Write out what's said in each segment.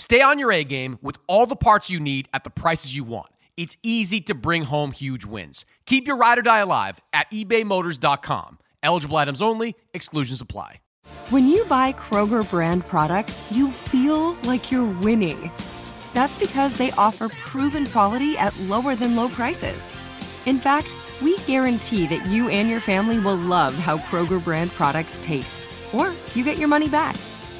Stay on your A game with all the parts you need at the prices you want. It's easy to bring home huge wins. Keep your ride or die alive at ebaymotors.com. Eligible items only, exclusions apply. When you buy Kroger brand products, you feel like you're winning. That's because they offer proven quality at lower than low prices. In fact, we guarantee that you and your family will love how Kroger brand products taste, or you get your money back.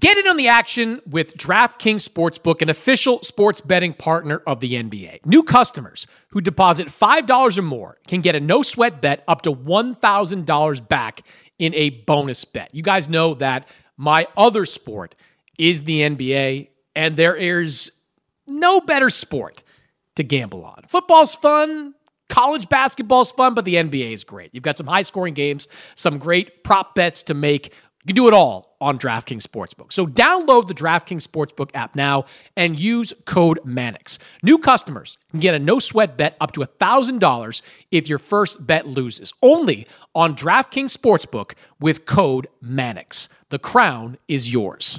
Get in on the action with DraftKings Sportsbook, an official sports betting partner of the NBA. New customers who deposit $5 or more can get a no sweat bet up to $1,000 back in a bonus bet. You guys know that my other sport is the NBA, and there is no better sport to gamble on. Football's fun, college basketball's fun, but the NBA is great. You've got some high scoring games, some great prop bets to make. You can do it all on DraftKings Sportsbook. So download the DraftKings Sportsbook app now and use code Mannix. New customers can get a no sweat bet up to $1,000 if your first bet loses. Only on DraftKings Sportsbook with code Mannix. The crown is yours.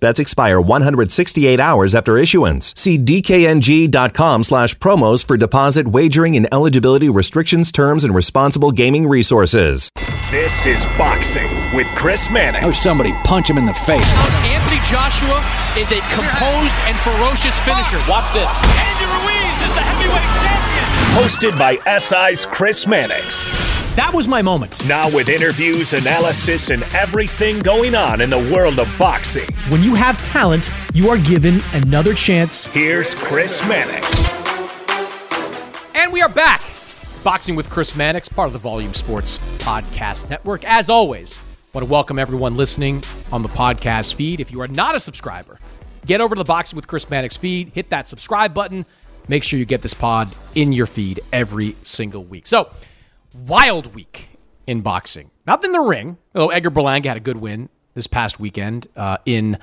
bets expire 168 hours after issuance. See dkng.com slash promos for deposit wagering and eligibility restrictions, terms, and responsible gaming resources. This is Boxing with Chris Mannix. Oh, somebody punch him in the face. Anthony Joshua is a composed and ferocious finisher. Watch this. Andy Ruiz is the heavyweight champion. Hosted by SI's Chris Mannix. That was my moment. Now with interviews, analysis, and everything going on in the world of boxing. When you have talent, you are given another chance. Here's Chris Mannix. And we are back. Boxing with Chris Mannix, part of the Volume Sports Podcast Network. As always, want to welcome everyone listening on the podcast feed. If you are not a subscriber, get over to the Boxing with Chris Mannix feed, hit that subscribe button. Make sure you get this pod in your feed every single week. So, wild week in boxing. Not in the ring, although Edgar Berlanga had a good win this past weekend uh, in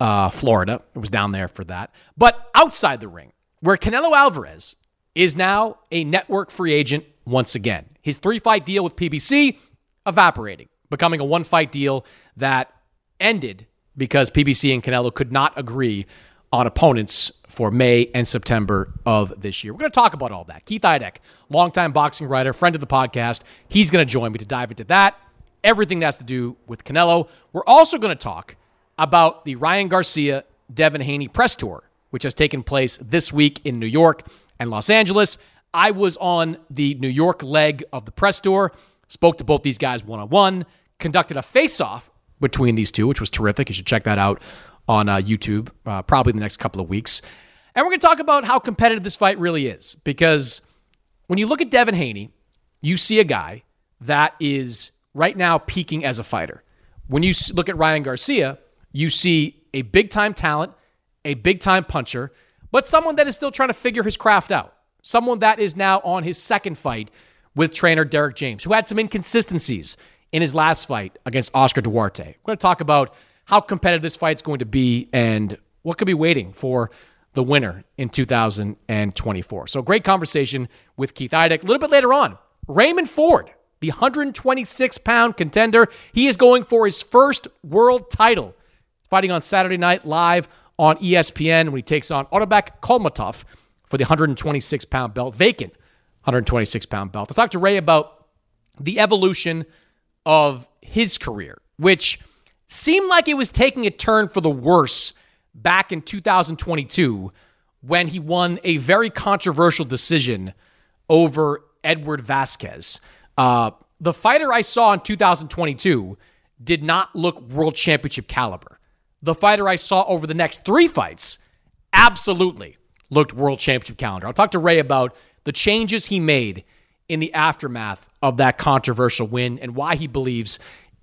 uh, Florida. It was down there for that. But outside the ring, where Canelo Alvarez is now a network free agent once again. His three fight deal with PBC evaporating, becoming a one fight deal that ended because PBC and Canelo could not agree on opponents for May and September of this year. We're going to talk about all that. Keith Idec, longtime boxing writer, friend of the podcast, he's going to join me to dive into that, everything that has to do with Canelo. We're also going to talk about the Ryan Garcia Devin Haney press tour, which has taken place this week in New York and Los Angeles. I was on the New York leg of the press tour, spoke to both these guys one on one, conducted a face off between these two, which was terrific. You should check that out on uh, YouTube uh, probably in the next couple of weeks. And we're going to talk about how competitive this fight really is because when you look at Devin Haney, you see a guy that is right now peaking as a fighter. When you look at Ryan Garcia, you see a big time talent, a big time puncher, but someone that is still trying to figure his craft out. Someone that is now on his second fight with trainer Derrick James, who had some inconsistencies in his last fight against Oscar Duarte. We're going to talk about how competitive this fight's going to be and what could be waiting for the winner in 2024. So great conversation with Keith Idec. A little bit later on, Raymond Ford the 126 pound contender. He is going for his first world title, fighting on Saturday night live on ESPN when he takes on Otabek Kholmatov for the 126 pound belt, vacant 126 pound belt. Let's talk to Ray about the evolution of his career, which seemed like it was taking a turn for the worse back in 2022 when he won a very controversial decision over Edward Vazquez. Uh, the fighter I saw in 2022 did not look world championship caliber. The fighter I saw over the next three fights absolutely looked world championship caliber. I'll talk to Ray about the changes he made in the aftermath of that controversial win and why he believes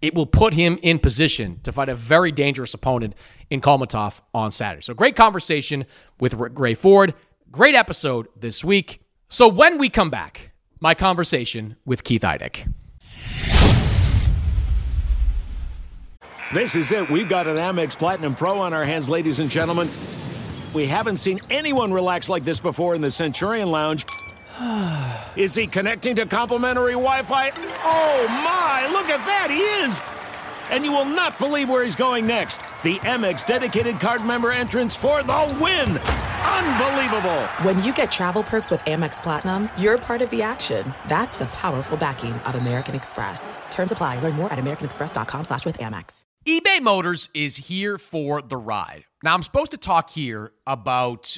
it will put him in position to fight a very dangerous opponent in Kholmatov on Saturday. So great conversation with Ray Ford. Great episode this week. So when we come back, my conversation with Keith Idec. This is it. We've got an Amex Platinum Pro on our hands, ladies and gentlemen. We haven't seen anyone relax like this before in the Centurion Lounge. Is he connecting to complimentary Wi Fi? Oh my, look at that, he is! And you will not believe where he's going next. The Amex dedicated card member entrance for the win! Unbelievable! When you get travel perks with Amex Platinum, you're part of the action. That's the powerful backing of American Express. Terms apply. Learn more at americanexpress.com slash with Amex. eBay Motors is here for the ride. Now, I'm supposed to talk here about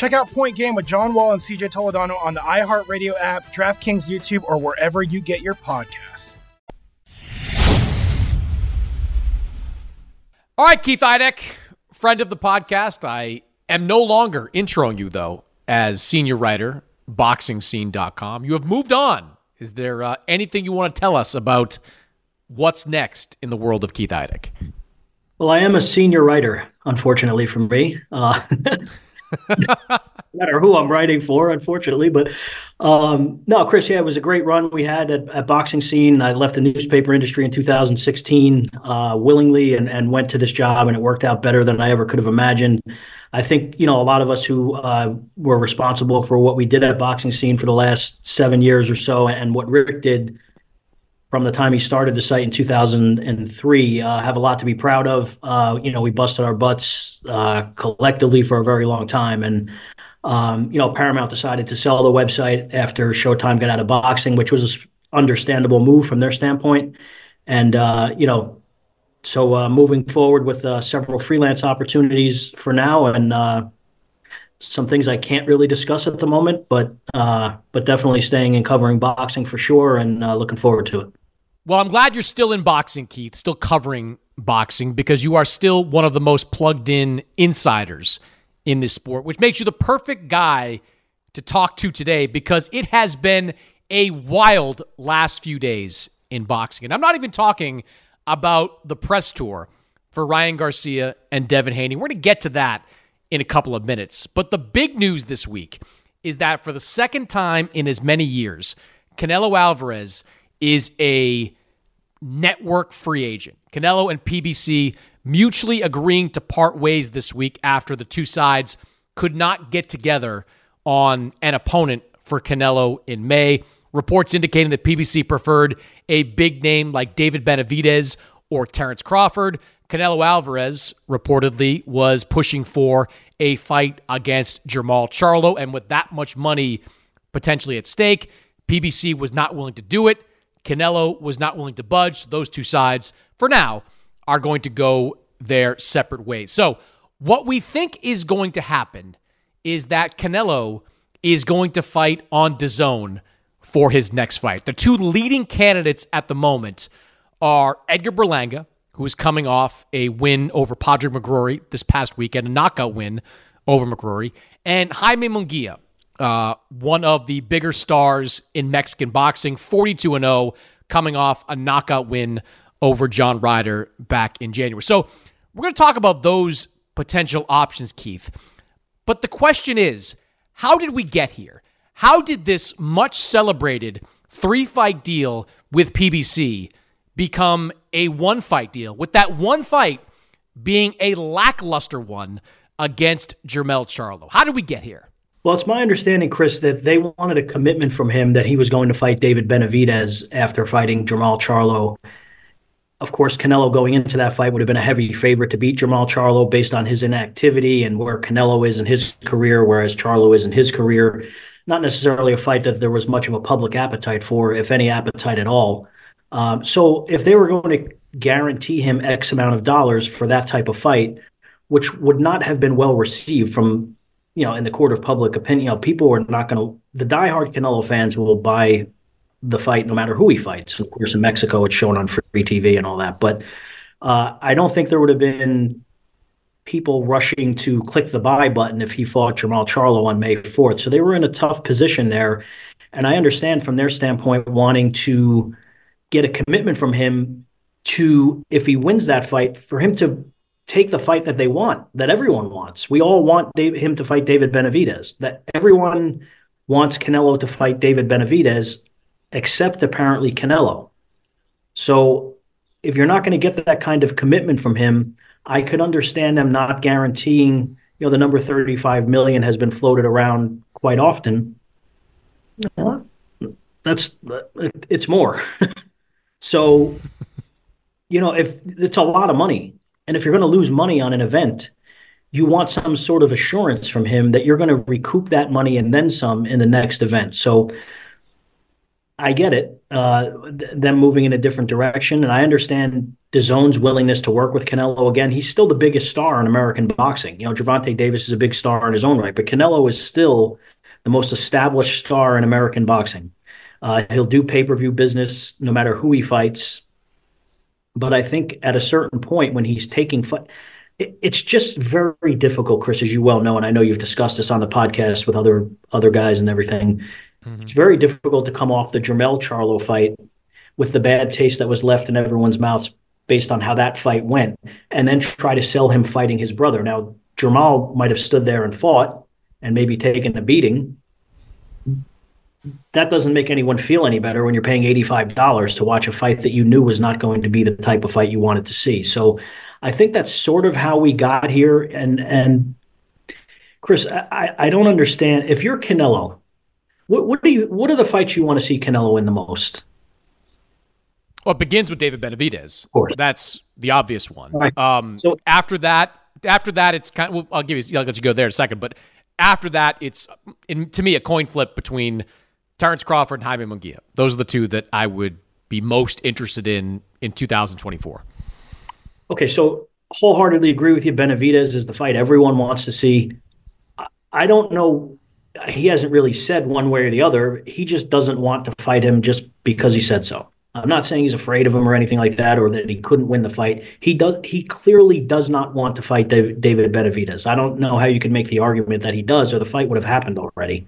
Check out Point Game with John Wall and CJ Toledano on the iHeartRadio app, DraftKings YouTube, or wherever you get your podcasts. All right, Keith Idec, friend of the podcast. I am no longer introing you, though, as senior writer, boxingscene.com. You have moved on. Is there uh, anything you want to tell us about what's next in the world of Keith Idec? Well, I am a senior writer, unfortunately for me. Uh, no matter who I'm writing for, unfortunately. But um, no, Chris, yeah, it was a great run we had at, at Boxing Scene. I left the newspaper industry in 2016 uh, willingly and, and went to this job, and it worked out better than I ever could have imagined. I think, you know, a lot of us who uh, were responsible for what we did at Boxing Scene for the last seven years or so and what Rick did from the time he started the site in 2003 uh, have a lot to be proud of. Uh, you know, we busted our butts uh, collectively for a very long time, and um, you know, Paramount decided to sell the website after Showtime got out of boxing, which was an understandable move from their standpoint. And uh, you know, so uh, moving forward with uh, several freelance opportunities for now, and some things I can't really discuss at the moment, but but definitely staying and covering boxing for sure, and looking forward to it. Well, I'm glad you're still in boxing, Keith, still covering boxing because you are still one of the most plugged in insiders in this sport, which makes you the perfect guy to talk to today because it has been a wild last few days in boxing. And I'm not even talking about the press tour for Ryan Garcia and Devin Haney. We're going to get to that in a couple of minutes. But the big news this week is that for the second time in as many years, Canelo Alvarez is a network free agent. Canelo and PBC mutually agreeing to part ways this week after the two sides could not get together on an opponent for Canelo in May. Reports indicating that PBC preferred a big name like David Benavidez or Terrence Crawford. Canelo Alvarez reportedly was pushing for a fight against Jermall Charlo, and with that much money potentially at stake, PBC was not willing to do it. Canelo was not willing to budge. Those two sides, for now, are going to go their separate ways. So, what we think is going to happen is that Canelo is going to fight on DAZN for his next fight. The two leading candidates at the moment are Edgar Berlanga, who is coming off a win over Patrick McCrory this past weekend, a knockout win over McCrory, and Jaime Munguia, uh, one of the bigger stars in Mexican boxing, 42 and 0, coming off a knockout win over John Ryder back in January. So we're going to talk about those potential options, Keith. But the question is how did we get here? How did this much celebrated three fight deal with PBC become a one fight deal, with that one fight being a lackluster one against Jermell Charlo? How did we get here? Well, it's my understanding, Chris, that they wanted a commitment from him that he was going to fight David Benavidez after fighting Jermall Charlo of course, Canelo going into that fight would have been a heavy favorite to beat Jermall Charlo based on his inactivity and where Canelo is in his career, whereas Charlo is in his career. Not necessarily a fight that there was much of a public appetite for, if any appetite at all. Um, so if they were going to guarantee him X amount of dollars for that type of fight, which would not have been well received from, you know, in the court of public opinion, you know, people are not going to, the diehard Canelo fans will buy the fight no matter who he fights. Of course, in Mexico, it's shown on free TV and all that. But uh, I don't think there would have been people rushing to click the buy button if he fought Jermall Charlo on May 4th. So they were in a tough position there. And I understand from their standpoint wanting to get a commitment from him to, if he wins that fight, for him to take the fight that they want, that everyone wants. We all want Dave, him to fight David Benavidez, that everyone wants Canelo to fight David Benavidez except apparently Canelo. So if you're not going to get that kind of commitment from him, I could understand them not guaranteeing, you know, the number 35 million has been floated around quite often. Yeah. That's it's more. so, you know, if it's a lot of money, and if you're going to lose money on an event, you want some sort of assurance from him that you're going to recoup that money and then some in the next event. So, I get it. Uh, th- them moving in a different direction, and I understand DAZN's willingness to work with Canelo again. He's still the biggest star in American boxing. You know, Gervonta Davis is a big star in his own right, but Canelo is still the most established star in American boxing. Uh, he'll do pay per view business no matter who he fights. But I think at a certain point when he's taking fight, it's just very difficult, Chris, as you well know, and I know you've discussed this on the podcast with other other guys and everything. Mm-hmm. It's very difficult to come off the Jermell Charlo fight with the bad taste that was left in everyone's mouths based on how that fight went, and then try to sell him fighting his brother. Now, Jermall might have stood there and fought and maybe taken a beating. That doesn't make anyone feel any better when you're paying $85 to watch a fight that you knew was not going to be the type of fight you wanted to see. So I think that's sort of how we got here. And and Chris, I, I don't understand if you're Canelo what, what do you? What are the fights you want to see Canelo win the most? Well, it begins with David Benavidez. Of course. That's the obvious one. Right. Um, so after that, after that, it's kind of. Well, I'll give you. I'll let you go there in a second. But after that, it's in, to me a coin flip between Terrence Crawford and Jaime Munguia. Those are the two that I would be most interested in in 2024. Okay, so wholeheartedly agree with you. Benavidez is the fight everyone wants to see. I don't know he hasn't really said one way or the other. He just doesn't want to fight him just because he said so. I'm not saying he's afraid of him or anything like that, or that he couldn't win the fight. He does. He clearly does not want to fight David, Benavidez. I don't know how you can make the argument that he does, or the fight would have happened already.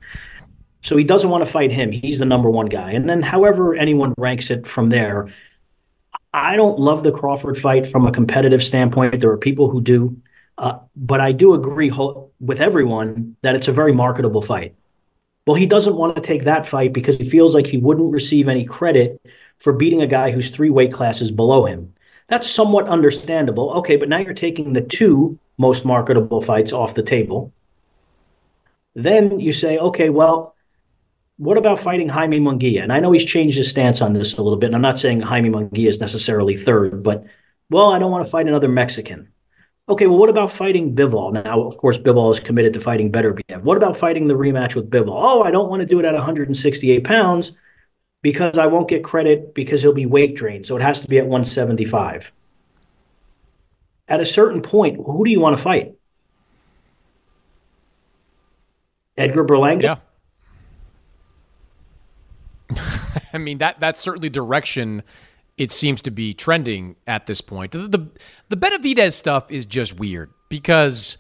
So he doesn't want to fight him. He's the number one guy. And then, however anyone ranks it from there, I don't love the Crawford fight from a competitive standpoint. There are people who do, uh, but I do agree with everyone that it's a very marketable fight. Well, he doesn't want to take that fight because he feels like he wouldn't receive any credit for beating a guy who's three weight classes below him. That's somewhat understandable. Okay, but now you're taking the two most marketable fights off the table. Then you say, okay, well, what about fighting Jaime Munguia? And I know he's changed his stance on this a little bit. And I'm not saying Jaime Munguia is necessarily third, but well, I don't want to fight another Mexican. Okay, well, what about fighting Bivol? Now, of course, Bivol is committed to fighting Beterbiev. What about fighting the rematch with Bivol? Oh, I don't want to do it at 168 pounds because I won't get credit because he'll be weight drained. So it has to be at 175. At a certain point, who do you want to fight? Edgar Berlanga? Yeah. I mean that that's certainly direction it seems to be trending at this point. The, the the Benavidez stuff is just weird because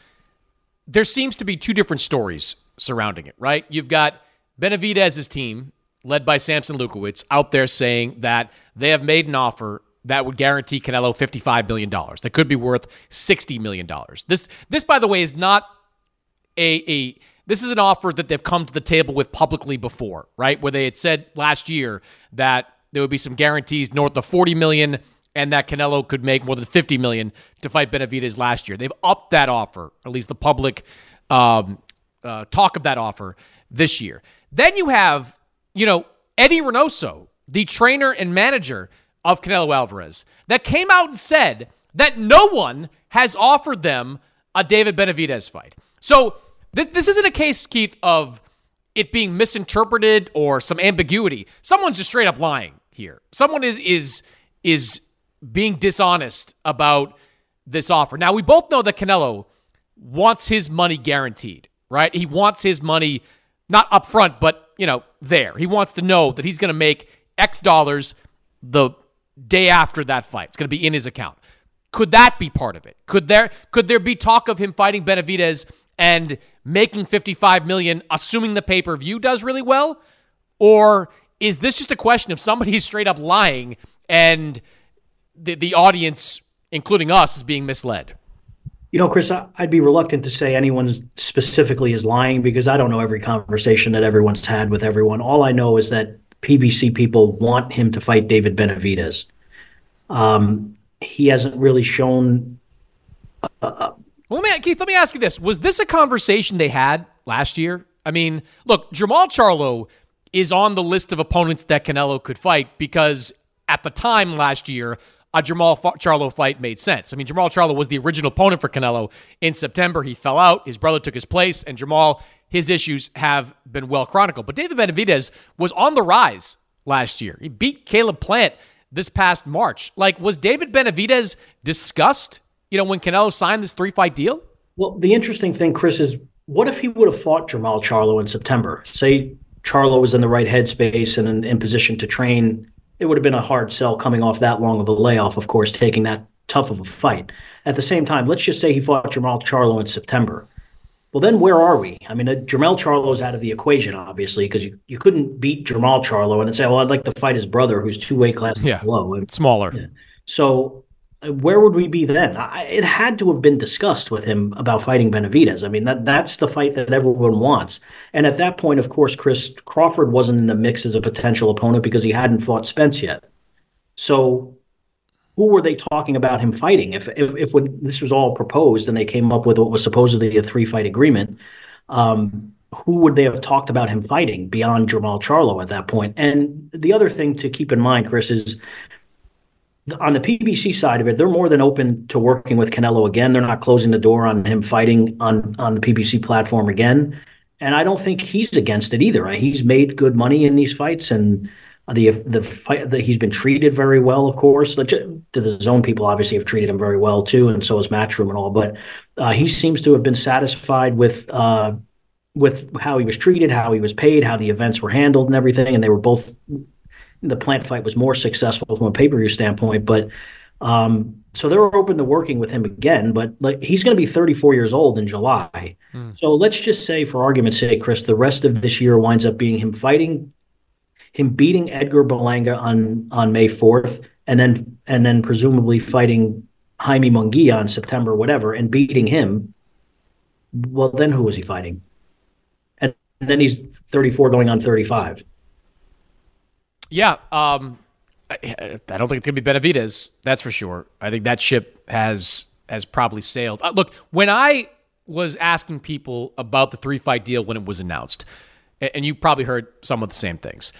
there seems to be two different stories surrounding it, right? You've got Benavidez's team led by Sampson Lewkowicz, out there saying that they have made an offer that would guarantee Canelo $55 million. That could be worth $60 million. This, this by the way, is not a, a this is an offer that they've come to the table with publicly before, right? Where they had said last year that there would be some guarantees north of 40 million and that Canelo could make more than 50 million to fight Benavidez last year. They've upped that offer, at least the public um, uh, talk of that offer this year. Then you have you know, Eddie Reynoso, the trainer and manager of Canelo Alvarez, that came out and said that no one has offered them a David Benavidez fight. So th- this isn't a case, Keith, of it being misinterpreted or some ambiguity. Someone's just straight up lying here. Someone is is is being dishonest about this offer. Now we both know that Canelo wants his money guaranteed, right? He wants his money not upfront, but you know, there. He wants to know that he's going to make X dollars the day after that fight. It's going to be in his account. Could that be part of it? Could there could there be talk of him fighting Benavidez and making 55 million assuming the pay-per-view does really well? Or is this just a question of somebody straight up lying and the the audience including us is being misled? You know, Chris, I'd be reluctant to say anyone specifically is lying because I don't know every conversation that everyone's had with everyone. All I know is that PBC people want him to fight David Benavidez Um, he hasn't really shown. Uh, well, me, Keith, let me ask you this: Was this a conversation they had last year? I mean, look, Jermall Charlo is on the list of opponents that Canelo could fight because at the time last year, a Jermall Charlo fight made sense. I mean, Jermall Charlo was the original opponent for Canelo in September. He fell out. His brother took his place, and Jermall, his issues have been well chronicled. But David Benavidez was on the rise last year. He beat Caleb Plant this past March. Like, was David Benavidez discussed, you know, when Canelo signed this three fight deal? Well, the interesting thing, Chris, is what if he would have fought Jermall Charlo in September? Say Charlo was in the right headspace and in, in position to train it would have been a hard sell coming off that long of a layoff, of course, taking that tough of a fight. At the same time, let's just say he fought Jermall Charlo in September. Well, then where are we? I mean, uh, Jermell Charlo's out of the equation, obviously, because you, you couldn't beat Jermall Charlo and then say, well, I'd like to fight his brother, who's two weight classes yeah, below. Smaller. Yeah. So where would we be then? I, it had to have been discussed with him about fighting Benavidez. I mean, that that's the fight that everyone wants. And at that point, of course, Chris Crawford wasn't in the mix as a potential opponent because he hadn't fought Spence yet. So, who were they talking about him fighting? If if, if when this was all proposed and they came up with what was supposedly a three fight agreement, um, who would they have talked about him fighting beyond Jermall Charlo at that point? And the other thing to keep in mind, Chris, is on the PBC side of it, they're more than open to working with Canelo again. They're not closing the door on him fighting on on the PBC platform again. And I don't think he's against it either. He's made good money in these fights, and the the fight that he's been treated very well. Of course, the, the DAZN people obviously have treated him very well too, and so has Matchroom and all. But uh, he seems to have been satisfied with. Uh, with how he was treated, how he was paid, how the events were handled, and everything, and they were both the plant fight was more successful from a pay per view standpoint, but um, so they were open to working with him again. But like he's going to be 34 years old in July. Hmm. So let's just say, for argument's sake, Chris, the rest of this year winds up being him fighting, him beating Edgar Berlanga on on May 4th, and then and then presumably fighting Jaime Munguia on September whatever, and beating him. Well, then who was he fighting? And then he's 34 going on 35. Yeah, um, I, I don't think it's gonna be Benavidez. That's for sure. I think that ship has has probably sailed. Uh, look, when I was asking people about the three fight deal when it was announced, and you probably heard some of the same things.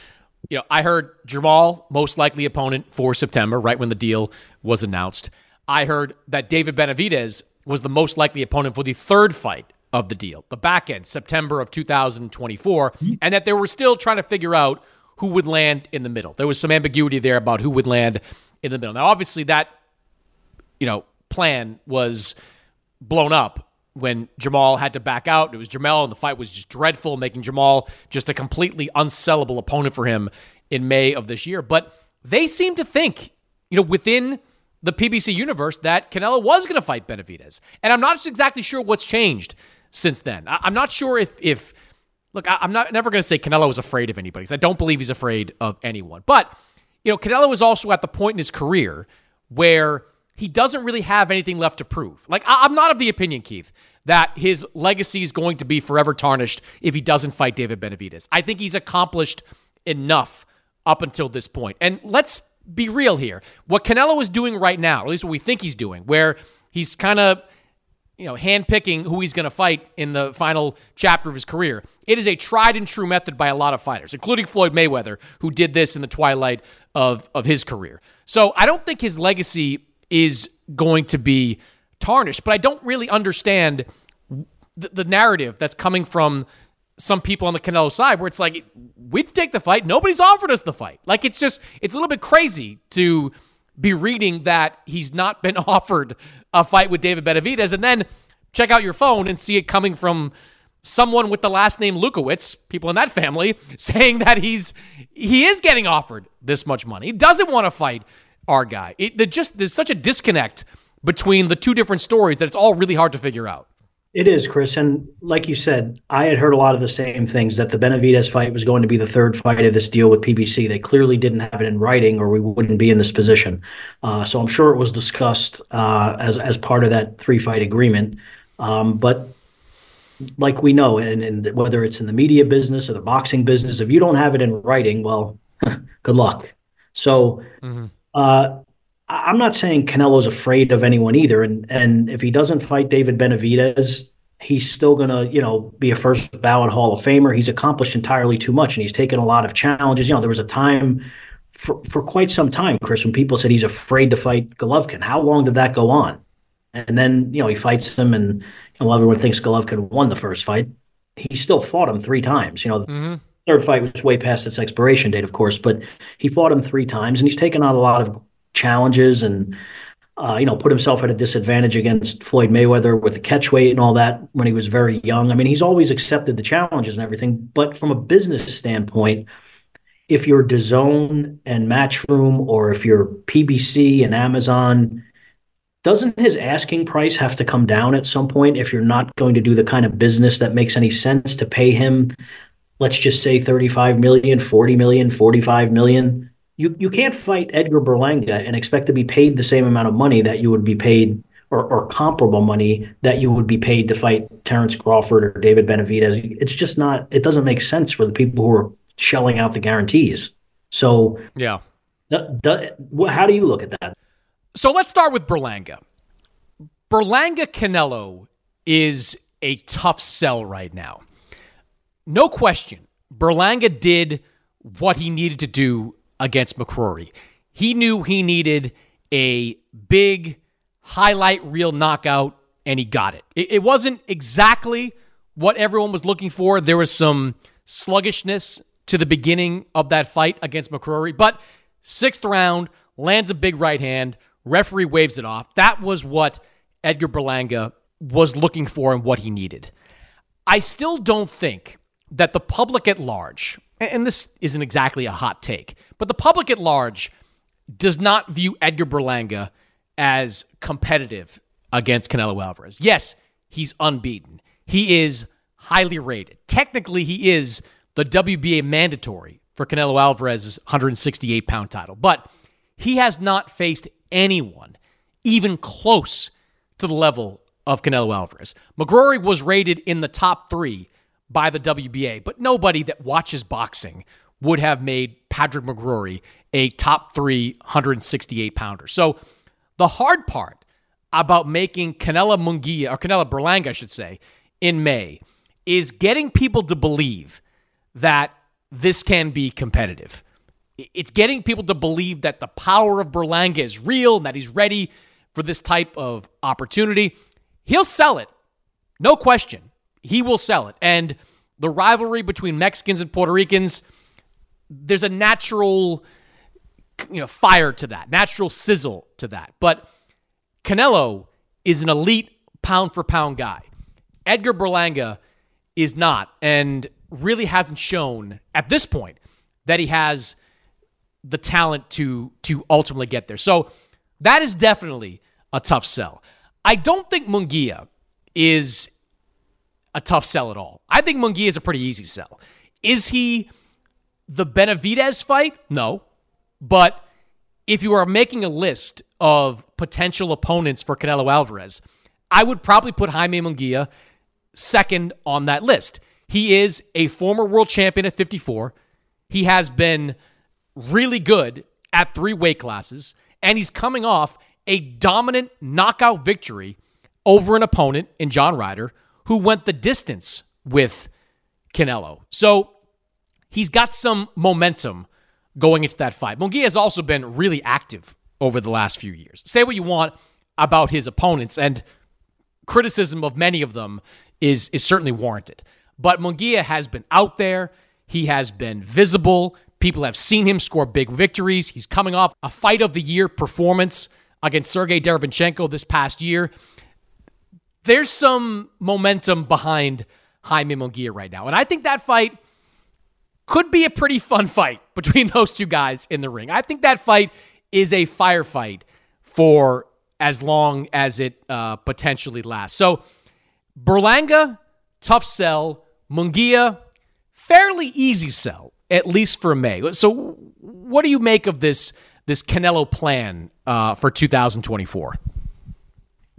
You know, I heard Jermall most likely opponent for September, right when the deal was announced. I heard that David Benavidez was the most likely opponent for the third fight of the deal, the back end, September of 2024, and that they were still trying to figure out who would land in the middle. There was some ambiguity there about who would land in the middle. Now, obviously, that you know plan was blown up when Jermall had to back out. It was Jamal, and the fight was just dreadful, making Jermall just a completely unsellable opponent for him in May of this year. But they seem to think, you know, within the PBC universe that Canelo was going to fight Benavidez, and I'm not exactly sure what's changed since then. I- I'm not sure if if look, I- I'm not never going to say Canelo is afraid of anybody 'cause I don't believe he's afraid of anyone. But you know, Canelo is also at the point in his career where he doesn't really have anything left to prove. Like I- I'm not of the opinion, Keith, that his legacy is going to be forever tarnished if he doesn't fight David Benavidez. I think he's accomplished enough up until this point. And let's be real here. What Canelo is doing right now, or at least what we think he's doing, where he's kind of you know, handpicking who he's going to fight in the final chapter of his career. It is a tried and true method by a lot of fighters, including Floyd Mayweather, who did this in the twilight of, of his career. So I don't think his legacy is going to be tarnished, but I don't really understand the, the narrative that's coming from some people on the Canelo side where it's like, we'd take the fight. Nobody's offered us the fight. Like, it's just, it's a little bit crazy to be reading that he's not been offered a fight with David Benavidez and then check out your phone and see it coming from someone with the last name Lewkowicz, people in that family, saying that he's he is getting offered this much money. He doesn't want to fight our guy. It just there's such a disconnect between the two different stories that it's all really hard to figure out. It is, Chris. And like you said, I had heard a lot of the same things that the Benavidez fight was going to be the third fight of this deal with PBC. They clearly didn't have it in writing, or we wouldn't be in this position. Uh, so I'm sure it was discussed uh, as as part of that three fight agreement. Um, but like we know, and, and whether it's in the media business or the boxing business, if you don't have it in writing, well, good luck. So. Uh, I- I'm not saying Canelo's afraid of anyone either, and and if he doesn't fight David Benavidez, he's still gonna you know be a first ballot Hall of Famer. He's accomplished entirely too much, and he's taken a lot of challenges. You know, there was a time for for quite some time, Chris, when people said he's afraid to fight Golovkin. How long did that go on? And then you know he fights him, and you know, everyone thinks Golovkin won the first fight. He still fought him three times. You know, the mm-hmm. third fight was way past its expiration date, of course, but he fought him three times, and he's taken on a lot of challenges and uh, you know put himself at a disadvantage against Floyd Mayweather with the catch weight and all that when he was very young. I mean, he's always accepted the challenges and everything, but from a business standpoint, if you're DAZN and Matchroom or if you're PBC and Amazon, doesn't his asking price have to come down at some point if you're not going to do the kind of business that makes any sense to pay him let's just say 35 million 40 million 45 million you you can't fight Edgar Berlanga and expect to be paid the same amount of money that you would be paid or, or comparable money that you would be paid to fight Terrence Crawford or David Benavidez. It's just not. It doesn't make sense for the people who are shelling out the guarantees. So Yeah. the, the, how do you look at that? So let's start with Berlanga. Berlanga Canelo is a tough sell right now. No question. Berlanga did what he needed to do against McCrory. He knew he needed a big highlight reel knockout, and he got it. It, it wasn't exactly what everyone was looking for. There was some sluggishness to the beginning of that fight against McCrory, but sixth round lands a big right hand. Referee waves it off. That was what Edgar Berlanga was looking for and what he needed. I still don't think that the public at large, and this isn't exactly a hot take, but the public at large does not view Edgar Berlanga as competitive against Canelo Alvarez. Yes, he's unbeaten. He is highly rated. Technically, he is the WBA mandatory for Canelo Alvarez's 168 pound title, but he has not faced anyone even close to the level of Canelo Alvarez. McCrory was rated in the top three by the WBA, but nobody that watches boxing would have made Patrick McCrory a top three 168 pounder. So the hard part about making Canelo Munguia, or Canelo Berlanga, I should say, in May is getting people to believe that this can be competitive. It's getting people to believe that the power of Berlanga is real and that he's ready for this type of opportunity. He'll sell it, no question. He will sell it. And the rivalry between Mexicans and Puerto Ricans, there's a natural you know fire to that, natural sizzle to that. But Canelo is an elite pound for pound guy. Edgar Berlanga is not and really hasn't shown at this point that he has the talent to to ultimately get there. So that is definitely a tough sell. I don't think Munguia is a tough sell at all. I think Munguia is a pretty easy sell. Is he the Benavidez fight? No. But if you are making a list of potential opponents for Canelo Alvarez, I would probably put Jaime Munguia second on that list. He is a former world champion at 54. He has been really good at three weight classes, and he's coming off a dominant knockout victory over an opponent in John Ryder who went the distance with Canelo. So he's got some momentum going into that fight. Munguia has also been really active over the last few years. Say what you want about his opponents, and criticism of many of them is, is certainly warranted. But Munguia has been out there. He has been visible. People have seen him score big victories. He's coming off a fight of the year performance against Sergey Derevyanchenko this past year. There's some momentum behind Jaime Munguia right now. And I think that fight could be a pretty fun fight between those two guys in the ring. I think that fight is a firefight for as long as it uh, potentially lasts. So, Berlanga, tough sell. Munguia, fairly easy sell, at least for May. So, what do you make of this this Canelo plan uh, for 2024?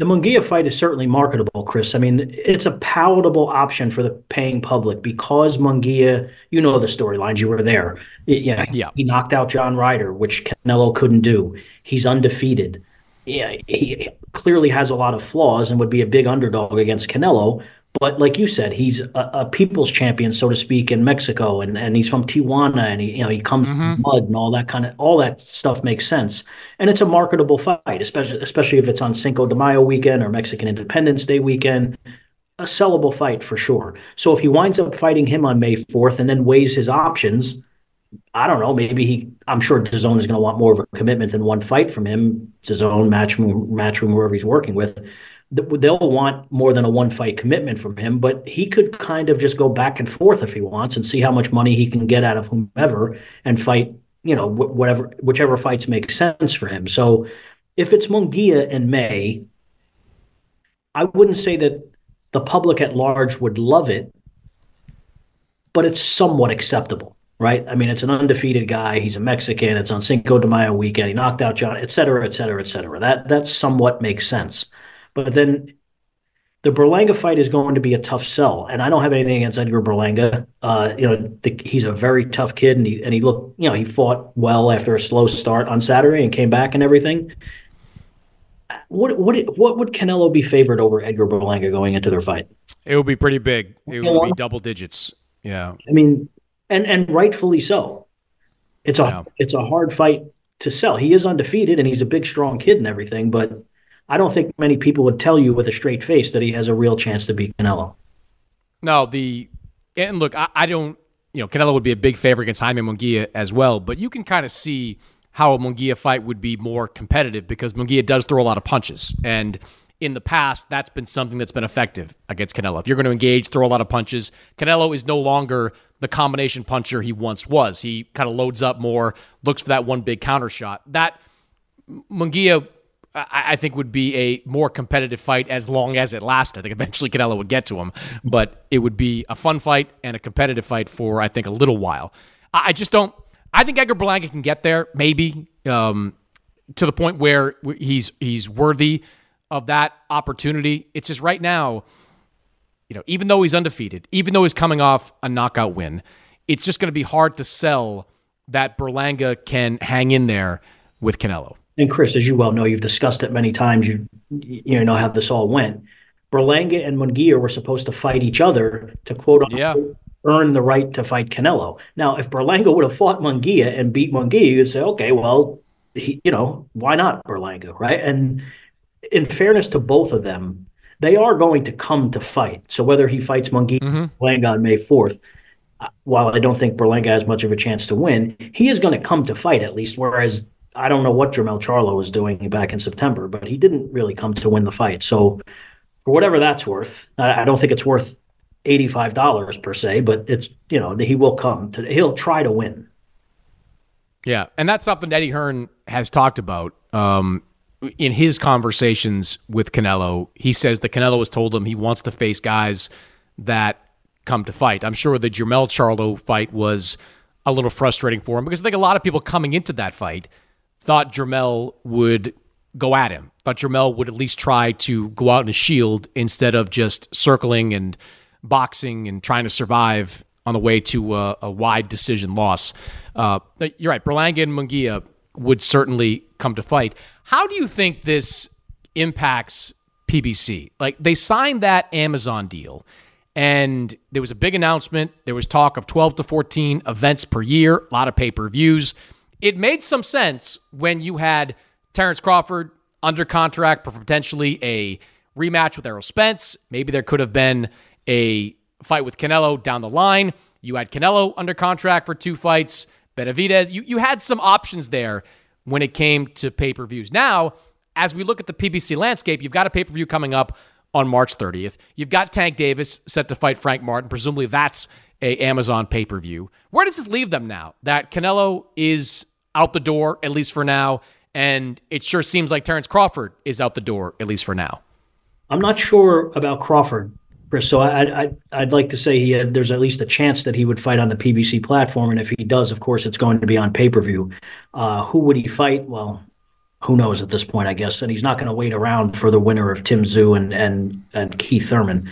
The Munguia fight is certainly marketable, Chris. I mean, it's a palatable option for the paying public because Munguia, you know the storylines, you were there. yeah, yeah, he knocked out John Ryder, which Canelo couldn't do. He's undefeated. Yeah, he clearly has a lot of flaws and would be a big underdog against Canelo. But like you said, he's a, a, people's champion, so to speak, in Mexico, and, and he's from Tijuana, and he you know he comes mm-hmm. mud and all that kind of all that stuff makes sense, and it's a marketable fight, especially especially if it's on Cinco de Mayo weekend or Mexican Independence Day weekend, a sellable fight for sure. So if he winds up fighting him on May fourth and then weighs his options, I don't know. Maybe he. I'm sure DAZN is going to want more of a commitment than one fight from him. DAZN, Matchroom, Matchroom, whoever he's working with they'll want more than a one fight commitment from him, but he could kind of just go back and forth if he wants and see how much money he can get out of whomever and fight, you know, whatever, whichever fights make sense for him. So if it's Munguia in May, I wouldn't say that the public at large would love it, but it's somewhat acceptable, right? I mean, it's an undefeated guy. He's a Mexican. It's on Cinco de Mayo weekend. He knocked out John, et cetera, et cetera, et cetera. That that somewhat makes sense. But then the Berlanga fight is going to be a tough sell, and I don't have anything against Edgar Berlanga. Uh, you know, the, he's a very tough kid, and he and he looked, you know, he fought well after a slow start on Saturday and came back and everything. What what what would Canelo be favored over Edgar Berlanga going into their fight? It would be pretty big. It would be double digits. Yeah, I mean, and and rightfully so. It's a yeah. it's a hard fight to sell. He is undefeated, and he's a big, strong kid and everything, but I don't think many people would tell you with a straight face that he has a real chance to beat Canelo. No, the and look, I, I don't. You know, Canelo would be a big favorite against Jaime Munguia as well, but you can kind of see how a Munguia fight would be more competitive because Munguia does throw a lot of punches, and in the past, that's been something that's been effective against Canelo. If you're going to engage, throw a lot of punches, Canelo is no longer the combination puncher he once was. He kind of loads up more, looks for that one big counter shot. That Munguia, I, think, would be a more competitive fight as long as it lasted. I think eventually Canelo would get to him, but it would be a fun fight and a competitive fight for, I think, a little while. I, I just don't. I think Edgar Berlanga can get there, maybe um, to the point where he's he's worthy of that opportunity. It's just right now, you know, even though he's undefeated, even though he's coming off a knockout win, it's just going to be hard to sell that Berlanga can hang in there with Canelo. And Chris, as you well know, you've discussed it many times. You you know how this all went. Berlanga and Munguia were supposed to fight each other to quote yeah. earn the right to fight Canelo. Now, if Berlanga would have fought Munguia and beat Munguia, you'd say, okay, well, he, you know, why not Berlanga, right? And in fairness to both of them, they are going to come to fight. So whether he fights Munguia mm-hmm. Berlanga on May 4th, uh, while I don't think Berlanga has much of a chance to win, he is going to come to fight at least. Whereas I don't know what Jermell Charlo was doing back in September, but he didn't really come to win the fight. So for whatever that's worth, I, don't think it's worth eighty-five dollars per se, but it's you know he will come to he'll try to win. Yeah, and that's something Eddie Hearn has talked about. Um, in his conversations with Canelo, he says that Canelo has told him he wants to face guys that come to fight. I'm sure the Jermell Charlo fight was a little frustrating for him because I think a lot of people coming into that fight thought Jermell would go at him. Thought Jermell would at least try to go out in a shield instead of just circling and boxing and trying to survive on the way to a, a wide decision loss. Uh, you're right. Berlanga and Munguia would certainly come to fight. How do you think this impacts PBC? Like they signed that Amazon deal and there was a big announcement. There was talk of 12 to 14 events per year, a lot of pay-per-views. It made some sense when you had Terrence Crawford under contract for potentially a rematch with Errol Spence. Maybe there could have been a fight with Canelo down the line. You had Canelo under contract for two fights. Benavidez. You you had some options there when it came to pay per views. Now, as we look at the PBC landscape, you've got a pay per view coming up on March 30th. You've got Tank Davis set to fight Frank Martin. Presumably, that's a Amazon pay per view. Where does this leave them now? That Canelo is out the door at least for now, and it sure seems like Terrence Crawford is out the door at least for now. I'm not sure about Crawford. Chris. So I, I, I'd like to say he had, there's at least a chance that he would fight on the PBC platform, and if he does, of course, it's going to be on pay per view. Uh, who would he fight? Well, who knows at this point, I guess. And he's not going to wait around for the winner of Tim Tszyu and and and Keith Thurman,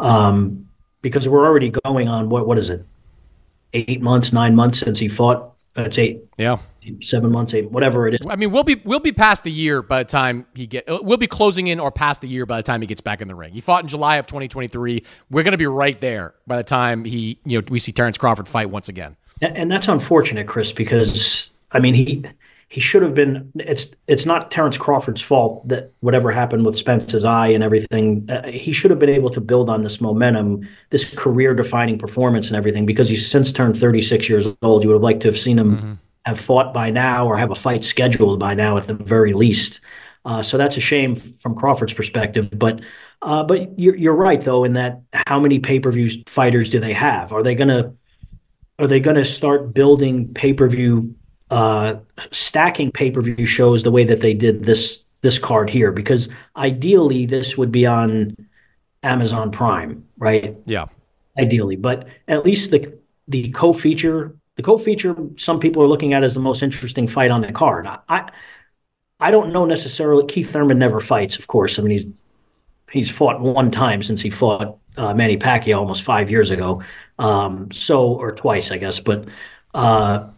um, because we're already going on what what is it, eight months, nine months since he fought. It's eight. Yeah seven months, eight, whatever it is. I mean, we'll be we'll be past a year by the time he get. We'll be closing in or past a year by the time he gets back in the ring. He fought in July of 2023. We're going to be right there by the time he, you know, we see Terrence Crawford fight once again. And that's unfortunate, Chris, because I mean he he should have been. It's it's not Terrence Crawford's fault that whatever happened with Spence's eye and everything. Uh, he should have been able to build on this momentum, this career-defining performance and everything, because he's since turned 36 years old. You would have liked to have seen him. Mm-hmm have fought by now or have a fight scheduled by now at the very least. Uh, so that's a shame from Crawford's perspective. But uh, but you're, you're right though in that how many pay per view fighters do they have? Are they gonna are they gonna start building pay per view uh, stacking pay per view shows the way that they did this this card here? Because ideally this would be on Amazon Prime, right? Yeah. Ideally, but at least the the co-feature the co-feature some people are looking at as the most interesting fight on the card. I I don't know necessarily. Keith Thurman never fights, of course. I mean he's he's fought one time since he fought uh, Manny Pacquiao almost five years ago. Um, so or twice, I guess. But uh,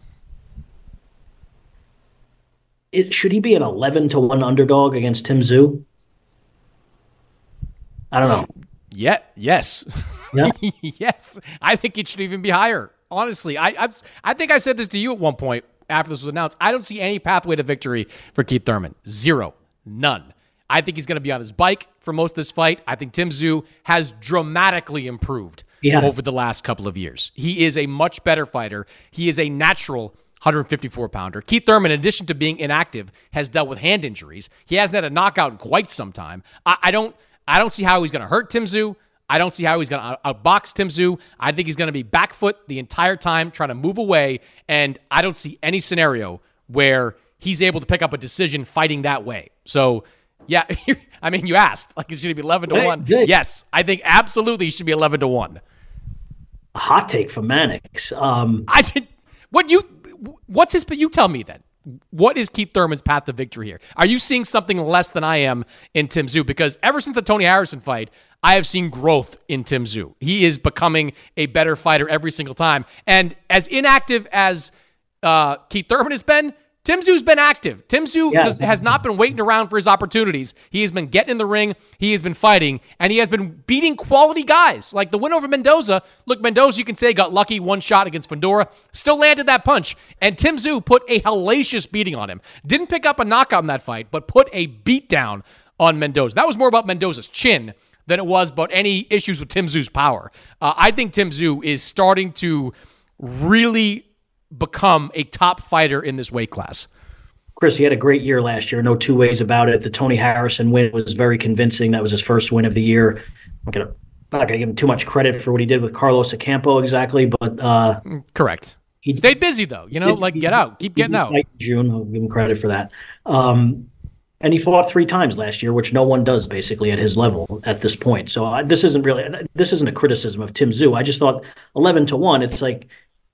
it, should he be an eleven to one underdog against Tim Tszyu? I don't know. Yeah. Yes. Yeah. yes. I think it should even be higher. Honestly, I I've, i think I said this to you at one point after this was announced. I don't see any pathway to victory for Keith Thurman. Zero. None. I think he's going to be on his bike for most of this fight. I think Tim Tszyu has dramatically improved yeah. over the last couple of years. He is a much better fighter. He is a natural 154 pounder. Keith Thurman, in addition to being inactive, has dealt with hand injuries. He hasn't had a knockout in quite some time. I, I don't I don't see how he's going to hurt Tim Tszyu. I don't see how he's going to outbox Tim Tszyu. I think he's going to be back foot the entire time, trying to move away. And I don't see any scenario where he's able to pick up a decision fighting that way. So, yeah, I mean, you asked, like, is he going to be 11 to 1? Yes, I think absolutely he should be 11 to 1. A hot take from Mannix. Um, I did. What you, what's his, but you tell me then what is Keith Thurman's path to victory here? Are you seeing something less than I am in Tim Tszyu? Because ever since the Tony Harrison fight, I have seen growth in Tim Tszyu. He is becoming a better fighter every single time. And as inactive as uh, Keith Thurman has been, Tim Tszyu's been active. Tim Tszyu yeah. does, has not been waiting around for his opportunities. He has been getting in the ring. He has been fighting, and he has been beating quality guys. Like the win over Mendoza. Look, Mendoza, you can say, got lucky one shot against Fundora, still landed that punch. And Tim Tszyu put a hellacious beating on him. Didn't pick up a knockout in that fight, but put a beat down on Mendoza. That was more about Mendoza's chin than it was about any issues with Tim Tszyu's power. Uh, I think Tim Tszyu is starting to really become a top fighter in this weight class. Chris, he had a great year last year. No two ways about it. The Tony Harrison win was very convincing. That was his first win of the year. I'm gonna not gonna give him too much credit for what he did with Carlos Ocampo exactly, but uh, mm, correct. He stayed busy though. You know, like get out, keep getting out. June, I'll give him credit for that. Um, and he fought three times last year, which no one does basically at his level at this point. So uh, this isn't really this isn't a criticism of Tim Tszyu. I just thought eleven to one. It's like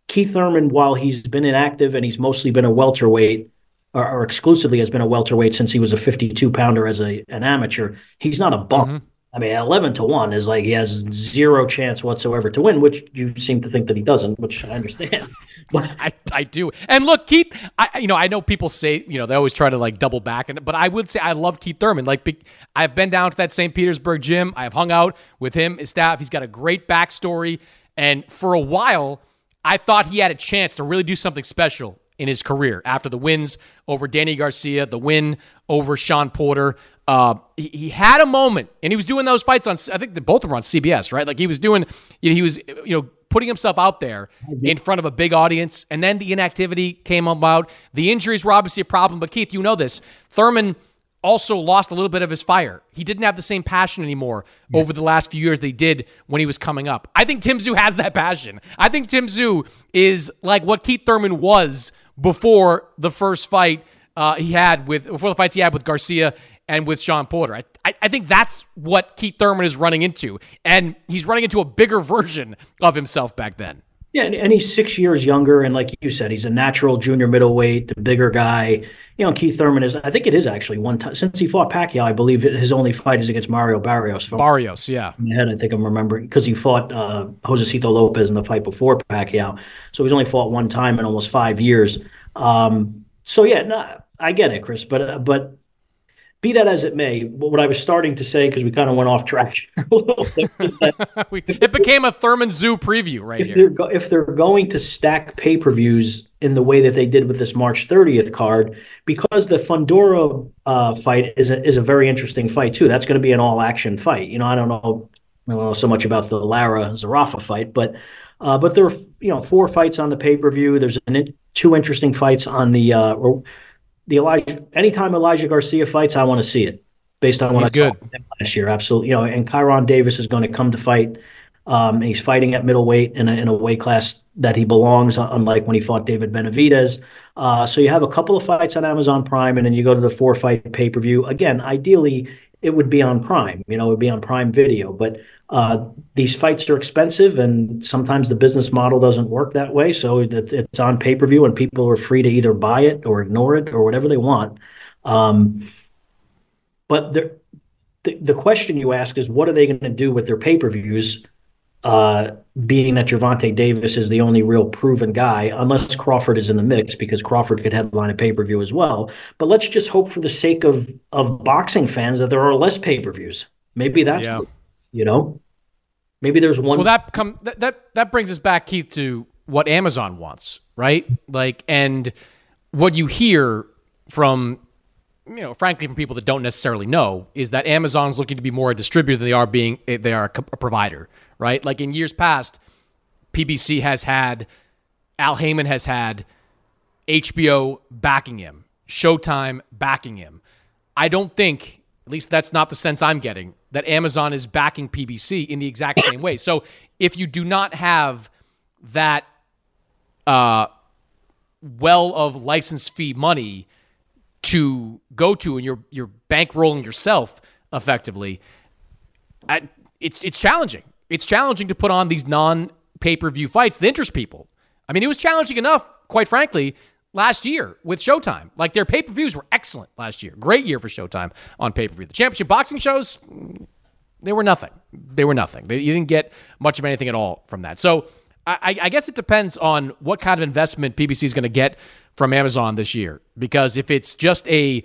Keith Thurman, while he's been inactive and he's mostly been a welterweight, or, or exclusively has been a welterweight since he was a 52 pounder as a an amateur. He's not a bum. Mm-hmm. I mean, 11 to 1 is like he has zero chance whatsoever to win, which you seem to think that he doesn't, which I understand. but I, I do. And look, Keith, I you know, I know people say, you know, they always try to like double back and but I would say I love Keith Thurman. Like I've been down to that St. Petersburg gym. I've hung out with him, his staff. He's got a great backstory and for a while I thought he had a chance to really do something special in his career after the wins over Danny Garcia, the win over Shawn Porter. Uh, he, he, had a moment, and he was doing those fights on. I think both of them were on CBS, right? Like he was doing, you know, he was, you know, putting himself out there in front of a big audience, and then the inactivity came about. The injuries were obviously a problem, but Keith, you know this. Thurman also lost a little bit of his fire. He didn't have the same passion anymore yeah. over the last few years they did when he was coming up. I think Tim Tszyu has that passion. I think Tim Tszyu is like what Keith Thurman was before the first fight uh, he had with before the fights he had with Garcia and with Shawn Porter. I, I, I think that's what Keith Thurman is running into, and he's running into a bigger version of himself back then. Yeah, and he's six years younger, and like you said, he's a natural junior middleweight, the bigger guy. You know, Keith Thurman is. I think it is actually one time since he fought Pacquiao. I believe his only fight is against Mario Barrios. Barrios, yeah. In my head, I think I'm remembering because he fought uh, Josesito Lopez in the fight before Pacquiao. So he's only fought one time in almost five years. Um, so yeah, no, I get it, Chris, but uh, but be that as it may, what I was starting to say because we kind of went off track a little bit. it became a Thurman Tszyu preview, right if here. They're go- if they're going to stack pay per views in the way that they did with this March 30th card, because the Fundora uh, fight is a, is a very interesting fight too. That's going to be an all action fight. You know, I don't know, I don't know so much about the Lara Zerafa fight, but uh, but there are you know four fights on the pay per view. There's an, two interesting fights on the. Uh, the Elijah anytime Elijah Garcia fights, I want to see it based on what he's I good last year. Absolutely, you know, and Kyrone Davis is going to come to fight. Um, he's fighting at middleweight in a, in a weight class that he belongs, unlike when he fought David Benavidez. Uh, so you have a couple of fights on Amazon Prime, and then you go to the four fight pay per view. Again, ideally, it would be on Prime. You know, it would be on Prime Video, but uh, these fights are expensive, and sometimes the business model doesn't work that way. So it's on pay per view, and people are free to either buy it or ignore it or whatever they want. Um, but the, the question you ask is, what are they going to do with their pay per views? Uh, being that Gervonta Davis is the only real proven guy, unless Crawford is in the mix, because Crawford could headline a pay per view as well. But let's just hope for the sake of of boxing fans that there are less pay per views. Maybe that's yeah. You know, maybe there's one. Well, that come that, that that brings us back, Keith, to what Amazon wants, right? Like, and what you hear from you know, frankly, from people that don't necessarily know, is that Amazon's looking to be more a distributor than they are being eh, they are a provider right? Like in years past, PBC has had, Al Haymon has had HBO backing him, Showtime backing him. I don't think, at least that's not the sense I'm getting, that Amazon is backing PBC in the exact same way. So if you do not have that uh, well of license fee money to go to, and you're you're bankrolling yourself effectively, I, it's it's challenging. It's challenging to put on these non pay per view fights that interest people. I mean, it was challenging enough, quite frankly, last year with Showtime. Like their pay per views were excellent last year. Great year for Showtime on pay per view. The championship boxing shows, they were nothing. They were nothing. They, you didn't get much of anything at all from that. So I, I guess it depends on what kind of investment PBC is going to get from Amazon this year. Because if it's just a